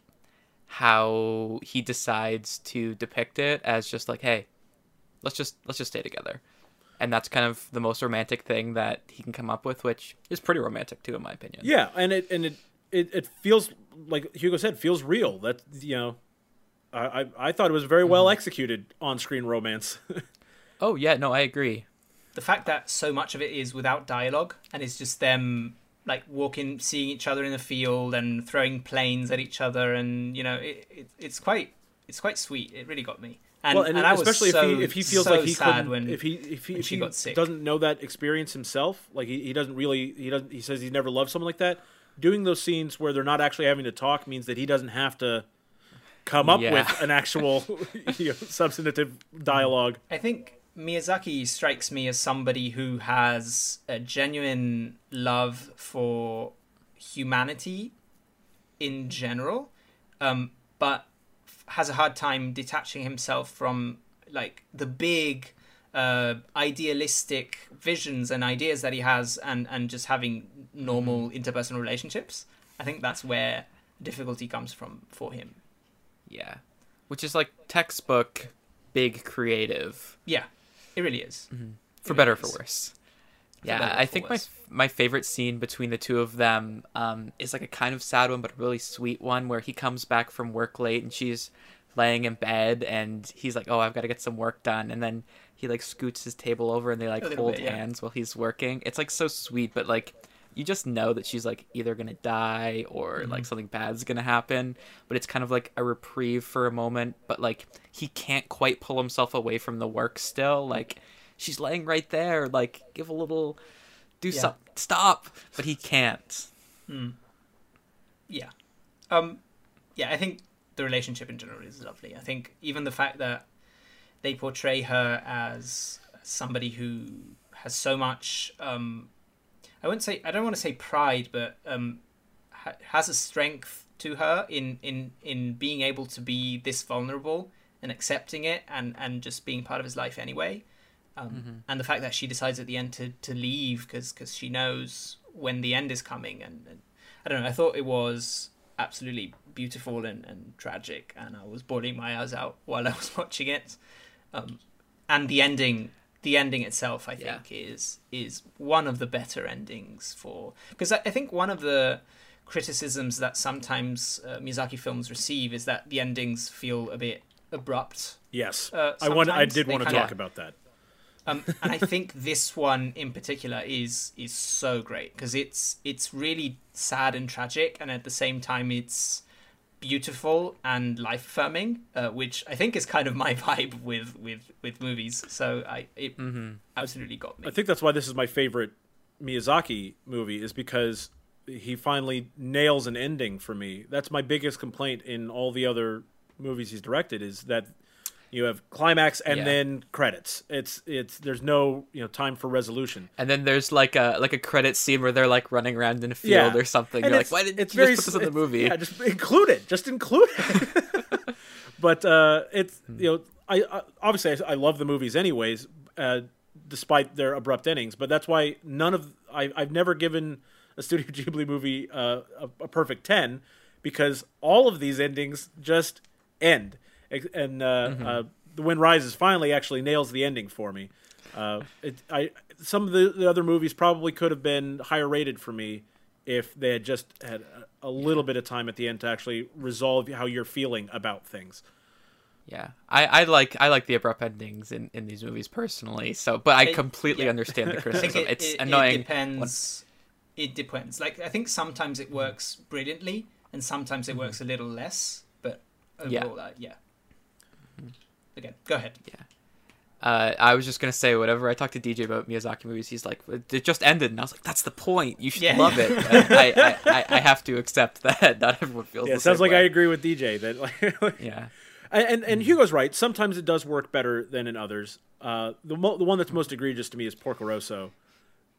Speaker 2: how he decides to depict it as just like, hey, let's just let's just stay together. And that's kind of the most romantic thing that he can come up with, which is pretty romantic too, in my opinion.
Speaker 3: Yeah, and it and it it, it feels like Hugo said, feels real. That you know, I I, I thought it was very well mm-hmm. executed on screen romance.
Speaker 2: oh yeah, no, I agree.
Speaker 1: The fact that so much of it is without dialogue and it's just them like walking, seeing each other in the field and throwing planes at each other, and you know, it, it it's quite it's quite sweet. It really got me. And, well, and, and especially so, if he if he feels so like he couldn't, when,
Speaker 3: if he if he, if he doesn't know that experience himself, like he, he doesn't really he doesn't he says he's never loved someone like that. Doing those scenes where they're not actually having to talk means that he doesn't have to come up yeah. with an actual you know, substantive dialogue.
Speaker 1: I think Miyazaki strikes me as somebody who has a genuine love for humanity in general, um, but has a hard time detaching himself from like the big uh, idealistic visions and ideas that he has, and and just having normal mm-hmm. interpersonal relationships. I think that's where difficulty comes from for him.
Speaker 2: Yeah, which is like textbook big creative.
Speaker 1: Yeah, it really is.
Speaker 2: Mm-hmm. For better or for worse. yeah, I think my my favorite scene between the two of them um, is like a kind of sad one, but a really sweet one where he comes back from work late and she's laying in bed and he's like, "Oh, I've got to get some work done," and then he like scoots his table over and they like hold bit, yeah. hands while he's working. It's like so sweet, but like you just know that she's like either gonna die or mm-hmm. like something bad's gonna happen but it's kind of like a reprieve for a moment but like he can't quite pull himself away from the work still like she's laying right there like give a little do yeah. something stop but he can't
Speaker 1: mm. yeah um yeah i think the relationship in general is lovely i think even the fact that they portray her as somebody who has so much um I wouldn't say I don't want to say pride, but um, ha- has a strength to her in in in being able to be this vulnerable and accepting it and and just being part of his life anyway. Um, mm-hmm. And the fact that she decides at the end to to leave because because she knows when the end is coming and, and, I don't know. I thought it was absolutely beautiful and, and tragic, and I was bawling my eyes out while I was watching it. Um, and the ending the ending itself, I think, yeah. is is one of the better endings for because I, I, think one of the criticisms that sometimes uh, Miyazaki films receive is that the endings feel a bit abrupt.
Speaker 3: Yes, uh, I want. I did want to talk about that.
Speaker 1: Um, and I think this one in particular is is so great because it's it's really sad and tragic, and at the same time it's beautiful and life affirming, uh, which I think is kind of my vibe with with with movies. So I it mm-hmm. absolutely got me.
Speaker 3: I think that's why this is my favorite Miyazaki movie is because he finally nails an ending for me. That's my biggest complaint in all the other movies he's directed is that you have climax and yeah. then credits. It's it's there's no you know time for resolution.
Speaker 2: And then there's like a like a credit scene where they're like running around in a field yeah. or something. And You're like, why did it's you very, just put this in the movie?
Speaker 3: Yeah, just include it. Just include it. but uh, it's hmm. you know I, I obviously I, I, love the movies anyways, uh, despite their abrupt endings. But that's why none of I I've never given a Studio Ghibli movie uh, a, a perfect ten because all of these endings just end and uh, mm-hmm. uh, the wind rises finally actually nails the ending for me. Uh, it, I some of the, the, other movies probably could have been higher rated for me if they had just had a, a little bit of time at the end to actually resolve how you're feeling about things.
Speaker 2: Yeah, I, I like I like the abrupt endings in, in these movies personally. So, but I it, completely yeah. understand the criticism. It, it's annoying.
Speaker 1: It depends. When... It depends. Like I think sometimes it works brilliantly, and sometimes it mm-hmm. works a little less. But overall, yeah, uh, yeah again. Go ahead.
Speaker 2: Yeah. Uh, I was just gonna say, whatever I talked to DJ about Miyazaki movies, he's like, "It just ended," and I was like, "That's the point. You should yeah. love it." I, I, I, have to accept that. Not everyone feels.
Speaker 3: Yeah,
Speaker 2: it
Speaker 3: sounds like
Speaker 2: way.
Speaker 3: I agree with DJ that. Like,
Speaker 2: yeah.
Speaker 3: And and Hugo's right. Sometimes it does work better than in others. Uh, the mo- the one that's most egregious to me is Porco Rosso.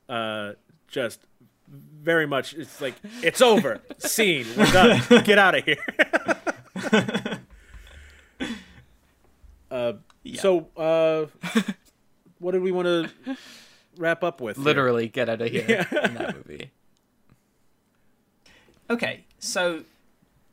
Speaker 3: Uh, just very much, it's like it's over. Scene. We're done. Get out of here. Uh, yeah. So, uh, what did we want to wrap up with?
Speaker 2: Literally, here? get out of here yeah. in that movie.
Speaker 1: Okay, so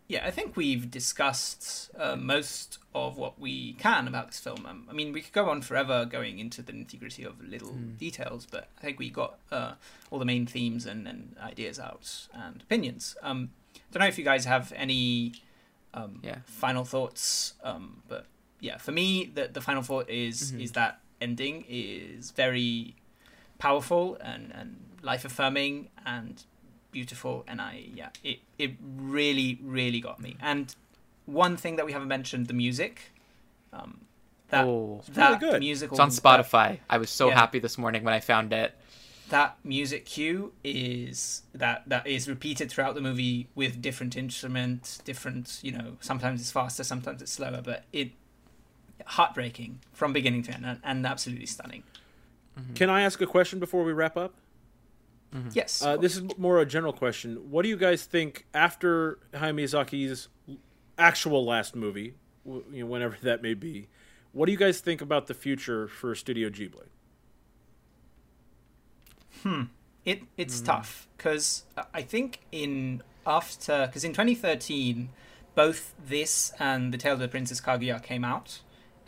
Speaker 1: yeah, I think we've discussed uh, most of what we can about this film. Um, I mean, we could go on forever going into the nitty gritty of little mm. details, but I think we got uh, all the main themes and, and, ideas out and opinions. Um, don't know if you guys have any um, yeah. final thoughts, um, but yeah, for me, the the final thought is mm-hmm. is that ending is very powerful and and life affirming and beautiful, and I yeah, it it really really got me. And one thing that we haven't mentioned, the music. Um, that oh, that really musical.
Speaker 2: It's on Spotify. That, I was so yeah. happy this morning when I found it.
Speaker 1: That music cue is that that is repeated throughout the movie with different instruments, different you know. Sometimes it's faster, sometimes it's slower, but it heartbreaking from beginning to end and, and absolutely stunning.
Speaker 3: Mm-hmm. Can I ask a question before we wrap up?
Speaker 1: Mm-hmm. Yes.
Speaker 3: Uh, this is more a general question. What do you guys think after Hayao Miyazaki's actual last movie, you know, whenever that may be? What do you guys think about the future for Studio Ghibli?
Speaker 1: Hmm. It it's mm. tough because I think in after because in 2013 both this and the Tale of the Princess Kaguya came out,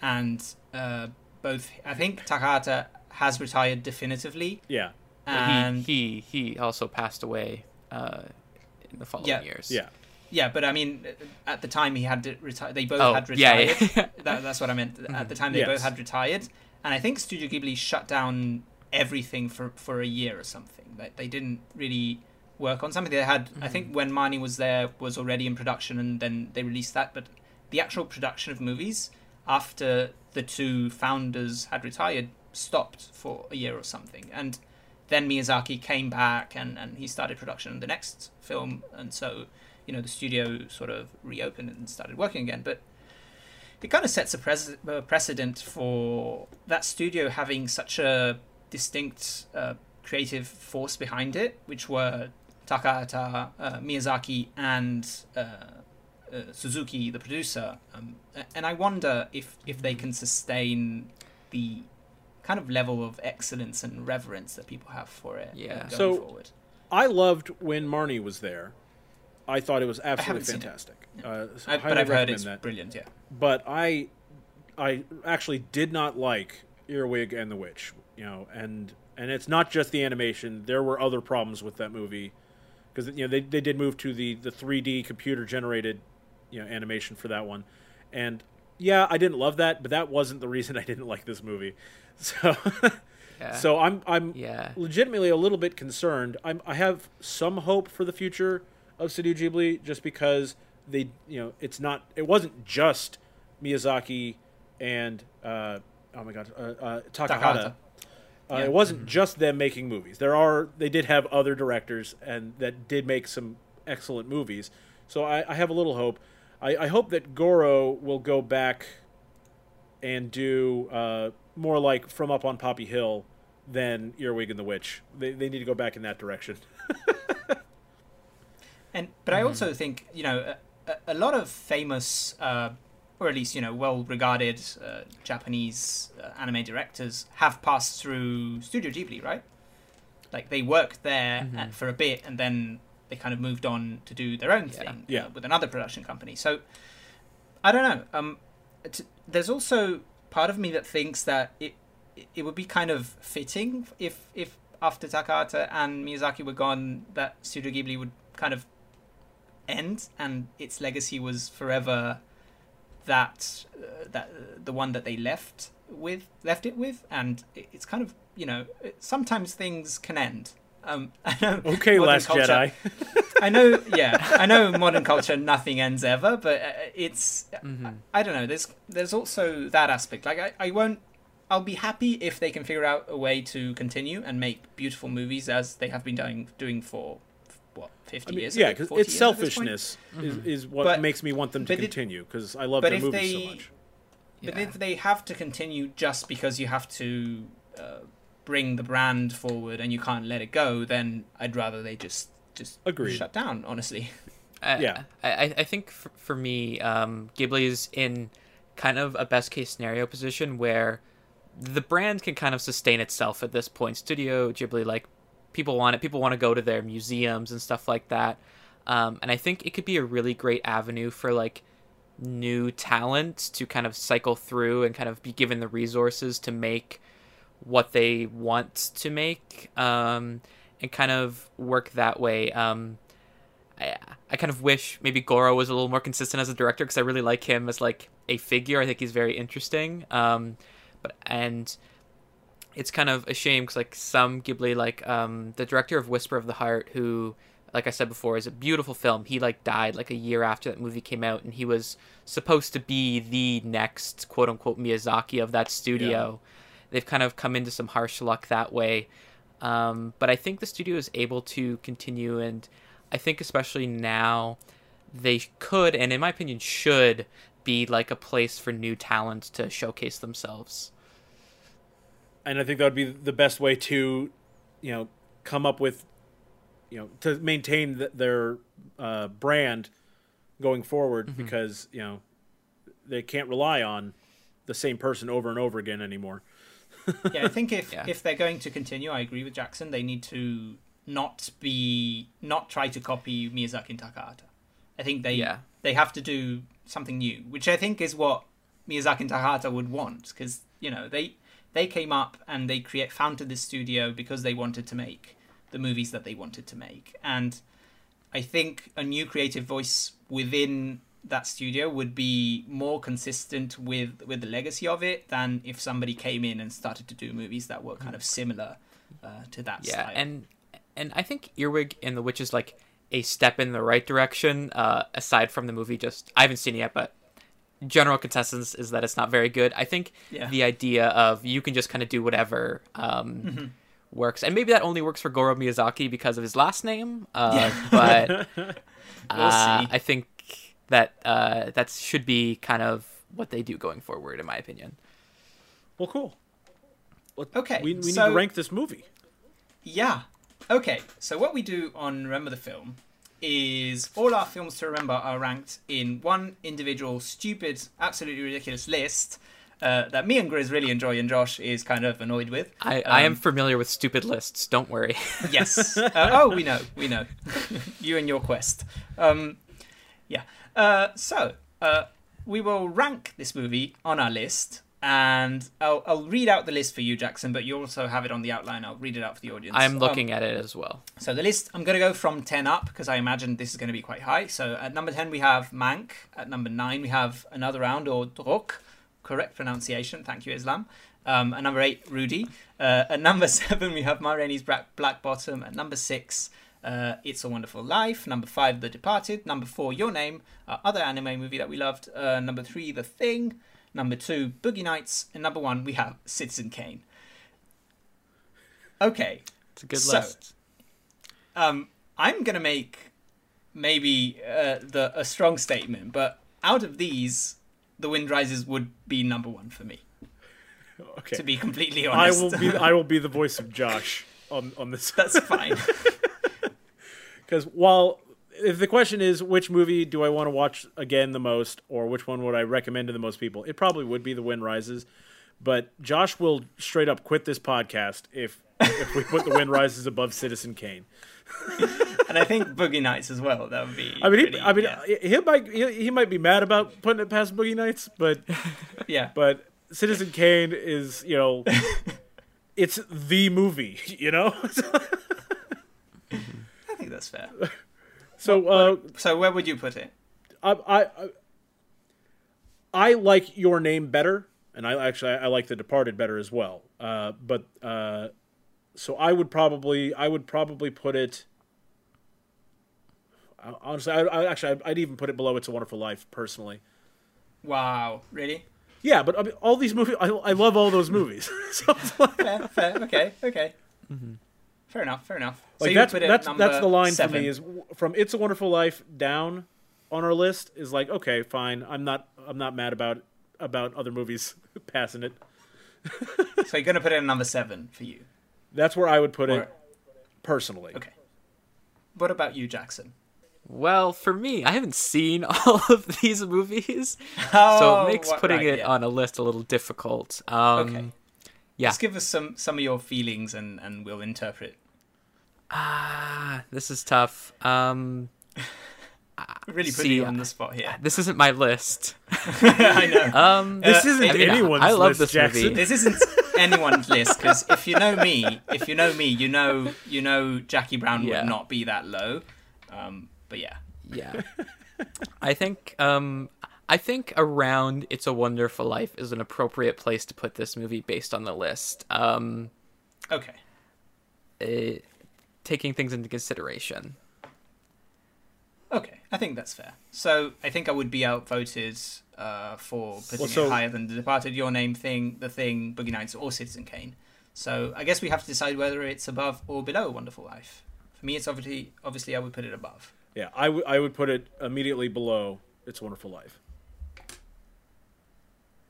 Speaker 1: and uh, both I think Takahata has retired definitively.
Speaker 3: Yeah,
Speaker 2: and he he, he also passed away uh, in the following
Speaker 1: yeah.
Speaker 2: years.
Speaker 3: Yeah.
Speaker 1: Yeah, but I mean, at the time he had to retire. They both oh, had retired. Yeah, yeah. that, that's what I meant. At the time, they yes. both had retired, and I think Studio Ghibli shut down everything for for a year or something. They they didn't really work on something. They had, mm-hmm. I think, when Marnie was there, was already in production, and then they released that. But the actual production of movies after the two founders had retired, stopped for a year or something. And then Miyazaki came back and, and he started production on the next film. And so, you know, the studio sort of reopened and started working again. But it kind of sets a, a precedent for that studio having such a distinct uh, creative force behind it, which were Takahata, uh, Miyazaki, and uh, uh, Suzuki, the producer, um, and I wonder if if they can sustain the kind of level of excellence and reverence that people have for it. Uh,
Speaker 2: yeah.
Speaker 3: so
Speaker 1: forward.
Speaker 3: I loved when Marnie was there. I thought it was absolutely fantastic.
Speaker 1: Uh, I, but I've heard it's that. brilliant. Yeah.
Speaker 3: But I, I actually did not like Earwig and the Witch, you know, and and it's not just the animation. There were other problems with that movie because you know they they did move to the the 3D computer generated you know animation for that one, and yeah, I didn't love that, but that wasn't the reason I didn't like this movie. So. yeah. So I'm I'm yeah. legitimately a little bit concerned. I'm I have some hope for the future of Studio Ghibli just because they you know it's not it wasn't just Miyazaki and uh, oh my god uh, uh, Takahata. Takahata. Uh, yeah. It wasn't mm-hmm. just them making movies. There are they did have other directors and that did make some excellent movies. So I, I have a little hope. I, I, hope that Goro will go back and do uh, more like From Up on Poppy Hill than Earwig and the Witch. They they need to go back in that direction.
Speaker 1: and but mm-hmm. I also think you know a, a lot of famous. Uh, or at least you know well-regarded uh, Japanese uh, anime directors have passed through Studio Ghibli, right? Like they worked there mm-hmm. at, for a bit, and then they kind of moved on to do their own
Speaker 3: yeah.
Speaker 1: thing
Speaker 3: yeah.
Speaker 1: Uh, with another production company. So I don't know. Um, t- there's also part of me that thinks that it it would be kind of fitting if if after Takahata and Miyazaki were gone, that Studio Ghibli would kind of end, and its legacy was forever that uh, that uh, the one that they left with left it with, and it's kind of you know sometimes things can end. Um, I know
Speaker 3: okay, Last culture, Jedi.
Speaker 1: I know, yeah, I know. Modern culture, nothing ends ever, but uh, it's mm-hmm. I, I, don't know. There's there's also that aspect. Like I, I won't. I'll be happy if they can figure out a way to continue and make beautiful movies as they have been doing doing for what 50 I mean, years
Speaker 3: yeah because it's selfishness is, mm-hmm. is what but, makes me want them to continue because i love their movies they, so much
Speaker 1: but yeah. if they have to continue just because you have to uh, bring the brand forward and you can't let it go then i'd rather they just just
Speaker 3: Agreed.
Speaker 1: shut down honestly
Speaker 2: uh, yeah I, I think for, for me um, ghibli is in kind of a best case scenario position where the brand can kind of sustain itself at this point studio ghibli like people want it. People want to go to their museums and stuff like that. Um, and I think it could be a really great avenue for like new talent to kind of cycle through and kind of be given the resources to make what they want to make um, and kind of work that way. Um, I, I kind of wish maybe Goro was a little more consistent as a director because I really like him as like a figure. I think he's very interesting. Um, but and it's kind of a shame because like some Ghibli, like um, the director of Whisper of the Heart, who, like I said before, is a beautiful film. He like died like a year after that movie came out, and he was supposed to be the next quote unquote Miyazaki of that studio. Yeah. They've kind of come into some harsh luck that way, um, but I think the studio is able to continue, and I think especially now they could, and in my opinion, should be like a place for new talent to showcase themselves
Speaker 3: and I think that would be the best way to, you know, come up with, you know, to maintain the, their uh, brand going forward mm-hmm. because you know they can't rely on the same person over and over again anymore.
Speaker 1: yeah, I think if yeah. if they're going to continue, I agree with Jackson. They need to not be not try to copy Miyazaki and Takahata. I think they yeah. they have to do something new, which I think is what Miyazaki and Takahata would want because you know they they came up and they create founded this studio because they wanted to make the movies that they wanted to make and i think a new creative voice within that studio would be more consistent with with the legacy of it than if somebody came in and started to do movies that were kind of similar uh, to that
Speaker 2: yeah
Speaker 1: style.
Speaker 2: and and i think earwig and the witch is like a step in the right direction uh, aside from the movie just i haven't seen it yet but general consensus is that it's not very good. I think yeah. the idea of you can just kind of do whatever um, mm-hmm. works, and maybe that only works for Goro Miyazaki because of his last name. Uh, yeah. but we'll uh, I think that uh, that should be kind of what they do going forward, in my opinion.
Speaker 3: Well, cool.
Speaker 1: Well, okay,
Speaker 3: we, we so, need to rank this movie.
Speaker 1: Yeah. Okay, so what we do on Remember the Film is all our films to remember are ranked in one individual stupid, absolutely ridiculous list. Uh, that me and Grizz really enjoy and Josh is kind of annoyed with.
Speaker 2: I, um, I am um, familiar with stupid lists. Don't worry.
Speaker 1: yes. Uh, oh, we know. We know. you and your quest. Um, yeah. Uh, so uh, we will rank this movie on our list and I'll, I'll read out the list for you, Jackson, but you also have it on the outline. I'll read it out for the audience.
Speaker 2: I'm looking um, at it as well.
Speaker 1: So the list, I'm going to go from 10 up because I imagine this is going to be quite high. So at number 10, we have Mank. At number 9, we have Another Round or Druk. Correct pronunciation. Thank you, Islam. Um, at number 8, Rudy. Uh, at number 7, we have Ma Rainey's Black, Black Bottom. At number 6, uh, It's a Wonderful Life. Number 5, The Departed. Number 4, Your Name, our other anime movie that we loved. Uh, number 3, The Thing. Number two, Boogie Nights. And number one, we have Citizen Kane. Okay.
Speaker 2: It's a good so, list.
Speaker 1: Um, I'm going to make maybe uh, the a strong statement, but out of these, The Wind Rises would be number one for me. Okay. To be completely honest,
Speaker 3: I will be I will be the voice of Josh on on this.
Speaker 1: That's fine.
Speaker 3: Because while if the question is which movie do I want to watch again the most, or which one would I recommend to the most people, it probably would be The Wind Rises. But Josh will straight up quit this podcast if if we put The Wind Rises above Citizen Kane.
Speaker 1: and I think Boogie Nights as well. That would be.
Speaker 3: I mean,
Speaker 1: pretty,
Speaker 3: he, I mean, yeah. he might he, he, might be mad about putting it past Boogie Nights, but
Speaker 1: yeah.
Speaker 3: But Citizen Kane is you know, it's the movie. You know.
Speaker 1: I think that's fair.
Speaker 3: So, uh,
Speaker 1: so where would you put it?
Speaker 3: I, I, I like your name better, and I actually I like The Departed better as well. Uh, but uh, so I would probably I would probably put it. Honestly, I, I actually I'd, I'd even put it below It's a Wonderful Life personally.
Speaker 1: Wow, really?
Speaker 3: Yeah, but I mean, all these movies, I, I love all those movies.
Speaker 1: so like... fair, fair, okay, okay. Mm-hmm. Fair enough. Fair enough.
Speaker 3: Like so that's that's that's the line seven. for me is from It's a Wonderful Life down on our list is like okay fine I'm not I'm not mad about about other movies passing it.
Speaker 1: so you're gonna put it in number seven for you.
Speaker 3: That's where I would put or... it personally.
Speaker 1: Okay. What about you, Jackson?
Speaker 2: Well, for me, I haven't seen all of these movies, oh, so it makes what, putting right, it yeah. on a list a little difficult. Um, okay.
Speaker 1: Yeah. Just give us some some of your feelings and and we'll interpret.
Speaker 2: Ah, this is tough. Um
Speaker 1: really put you on the spot here.
Speaker 2: This isn't my list.
Speaker 1: I know.
Speaker 3: Um, this uh, isn't I mean, anyone's I love list, this Jackson. movie.
Speaker 1: This isn't anyone's list because if you know me, if you know me, you know you know Jackie Brown yeah. would not be that low. Um, but yeah.
Speaker 2: Yeah. I think um, I think around It's a Wonderful Life is an appropriate place to put this movie based on the list. Um,
Speaker 1: okay.
Speaker 2: It, taking things into consideration.
Speaker 1: Okay, I think that's fair. So I think I would be outvoted uh, for putting well, so... it higher than the Departed, Your Name, Thing, The Thing, Boogie Nights, or Citizen Kane. So I guess we have to decide whether it's above or below Wonderful Life. For me, it's obviously obviously I would put it above.
Speaker 3: Yeah, I, w- I would put it immediately below It's a Wonderful Life.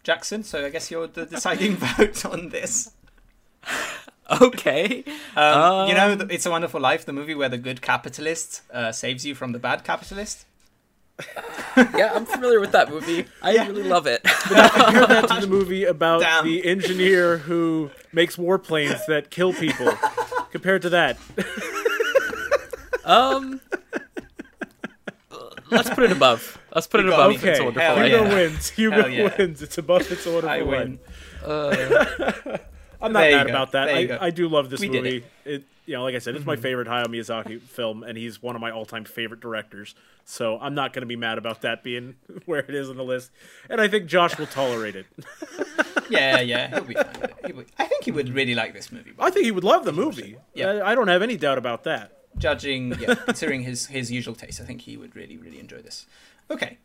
Speaker 1: Jackson, so I guess you're the deciding vote on this.
Speaker 2: Okay.
Speaker 1: Um, um, you know, um, It's a Wonderful Life, the movie where the good capitalist uh, saves you from the bad capitalist.
Speaker 2: yeah, I'm familiar with that movie. I yeah. really love it.
Speaker 3: compare that to the movie about Damn. the engineer who makes warplanes that kill people. Compared to that.
Speaker 2: um, let's put it above. Let's put it above.
Speaker 3: Okay. It's a wonderful Hell Hugo yeah. wins. Hugo yeah. wins. It's above. It's a wonderful I win. Uh, I'm not mad go. about that. I, I, do love this we movie. It. it. you know, like I said, it's mm-hmm. my favorite Hayao Miyazaki film, and he's one of my all-time favorite directors. So I'm not going to be mad about that being where it is on the list. And I think Josh will tolerate it.
Speaker 1: yeah, yeah, he'll be fine. He would, I think he would really like this movie.
Speaker 3: I think he would love the movie. Yeah, I, I don't have any doubt about that
Speaker 1: judging, yeah, considering his his usual taste, I think he would really really enjoy this. Okay,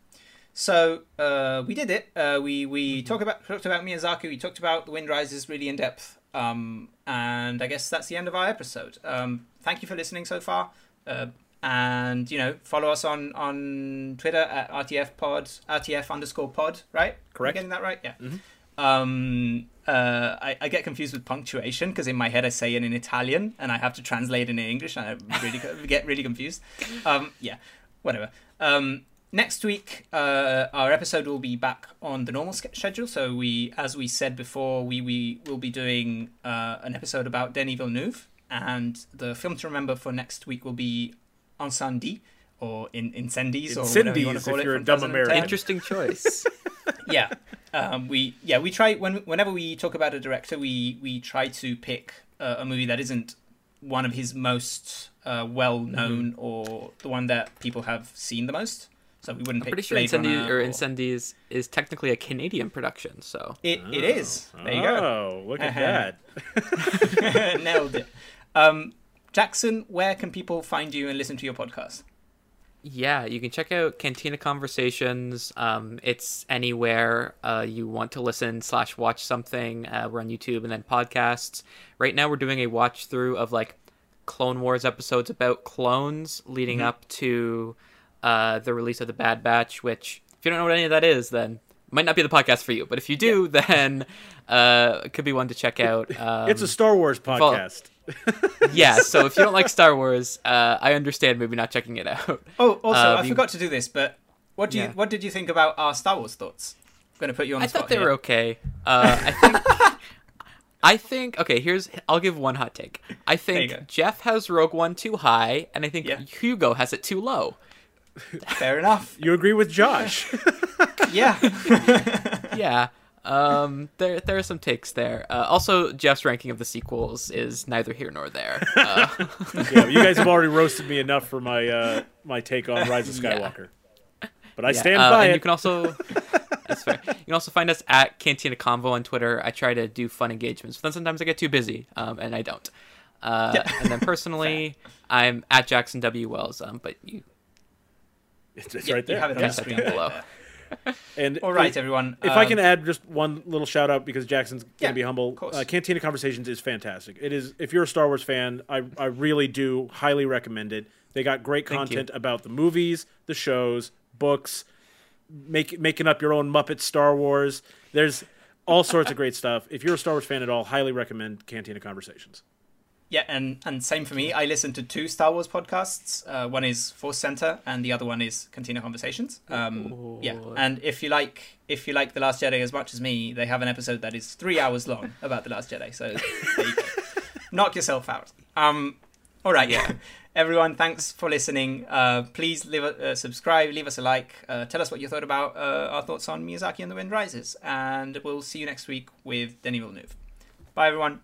Speaker 1: so uh, we did it. Uh, we we talked about talked about Miyazaki. We talked about The Wind Rises really in depth. Um, and I guess that's the end of our episode. Um, thank you for listening so far. Uh, and you know, follow us on on Twitter at RTF Pod, RTF underscore Pod. Right?
Speaker 3: Correct.
Speaker 1: Am getting that right? Yeah. Mm-hmm. Um, uh, I, I get confused with punctuation because in my head I say it in Italian and I have to translate it in English and I really get really confused. Um, yeah, whatever. Um, next week, uh, our episode will be back on the normal schedule. So we, as we said before, we we will be doing uh, an episode about Denis Villeneuve, and the film to remember for next week will be Incendie or in Incendies or whatever you want to call
Speaker 3: if
Speaker 1: it.
Speaker 3: You're a dumb American.
Speaker 2: Interesting choice.
Speaker 1: yeah. Um, we yeah we try when whenever we talk about a director, we we try to pick uh, a movie that isn't one of his most uh, well known mm-hmm. or the one that people have seen the most. So we wouldn't.
Speaker 2: I'm pretty sure Incendies or, or Incendies is technically a Canadian production. So
Speaker 1: it, oh. it is. There you go.
Speaker 3: Oh, look at that!
Speaker 1: Nailed it. Um, Jackson, where can people find you and listen to your podcast?
Speaker 2: Yeah, you can check out Cantina Conversations. Um, it's anywhere uh, you want to listen slash watch something. Uh, we're on YouTube and then podcasts. Right now, we're doing a watch through of like Clone Wars episodes about clones leading mm-hmm. up to uh, the release of the Bad Batch, which if you don't know what any of that is, then might not be the podcast for you. But if you do, yeah. then uh, it could be one to check out.
Speaker 3: Um, it's a Star Wars podcast.
Speaker 2: yeah, so if you don't like Star Wars, uh, I understand maybe not checking it out.
Speaker 1: Oh, also, um, I forgot to do this, but what do you what did you think about our Star Wars thoughts? I'm going to put you on. the I
Speaker 2: thought they
Speaker 1: here.
Speaker 2: were okay. Uh, I think. I think okay. Here's I'll give one hot take. I think Jeff has Rogue One too high, and I think yeah. Hugo has it too low.
Speaker 1: Fair enough.
Speaker 3: You agree with Josh?
Speaker 1: yeah.
Speaker 2: yeah. Um, there there are some takes there. Uh, also, Jeff's ranking of the sequels is neither here nor there. Uh,
Speaker 3: yeah, you guys have already roasted me enough for my uh, my take on Rise of Skywalker. Yeah. But I yeah, stand uh, by
Speaker 2: and
Speaker 3: it.
Speaker 2: You can also that's fair. You can also find us at Cantina Convo on Twitter. I try to do fun engagements, but then sometimes I get too busy, um, and I don't. Uh, yeah. and then personally, I'm at Jackson W Wells. Um, but you
Speaker 3: it's, it's yeah, right there.
Speaker 1: You have it on the screen below.
Speaker 3: And
Speaker 1: all right, everyone.
Speaker 3: If um, I can add just one little shout out because Jackson's gonna yeah, be humble. Uh, Cantina Conversations is fantastic. It is. If you're a Star Wars fan, I I really do highly recommend it. They got great content about the movies, the shows, books, make, making up your own Muppet Star Wars. There's all sorts of great stuff. If you're a Star Wars fan at all, highly recommend Cantina Conversations.
Speaker 1: Yeah, and and same for me. I listen to two Star Wars podcasts. Uh, one is Force Center, and the other one is Cantina Conversations. Um, yeah, and if you like if you like the Last Jedi as much as me, they have an episode that is three hours long about the Last Jedi. So knock yourself out. Um, all right, yeah. Everyone, thanks for listening. Uh, please leave a, uh, subscribe, leave us a like, uh, tell us what you thought about uh, our thoughts on Miyazaki and The Wind Rises, and we'll see you next week with Denis Villeneuve. Bye, everyone.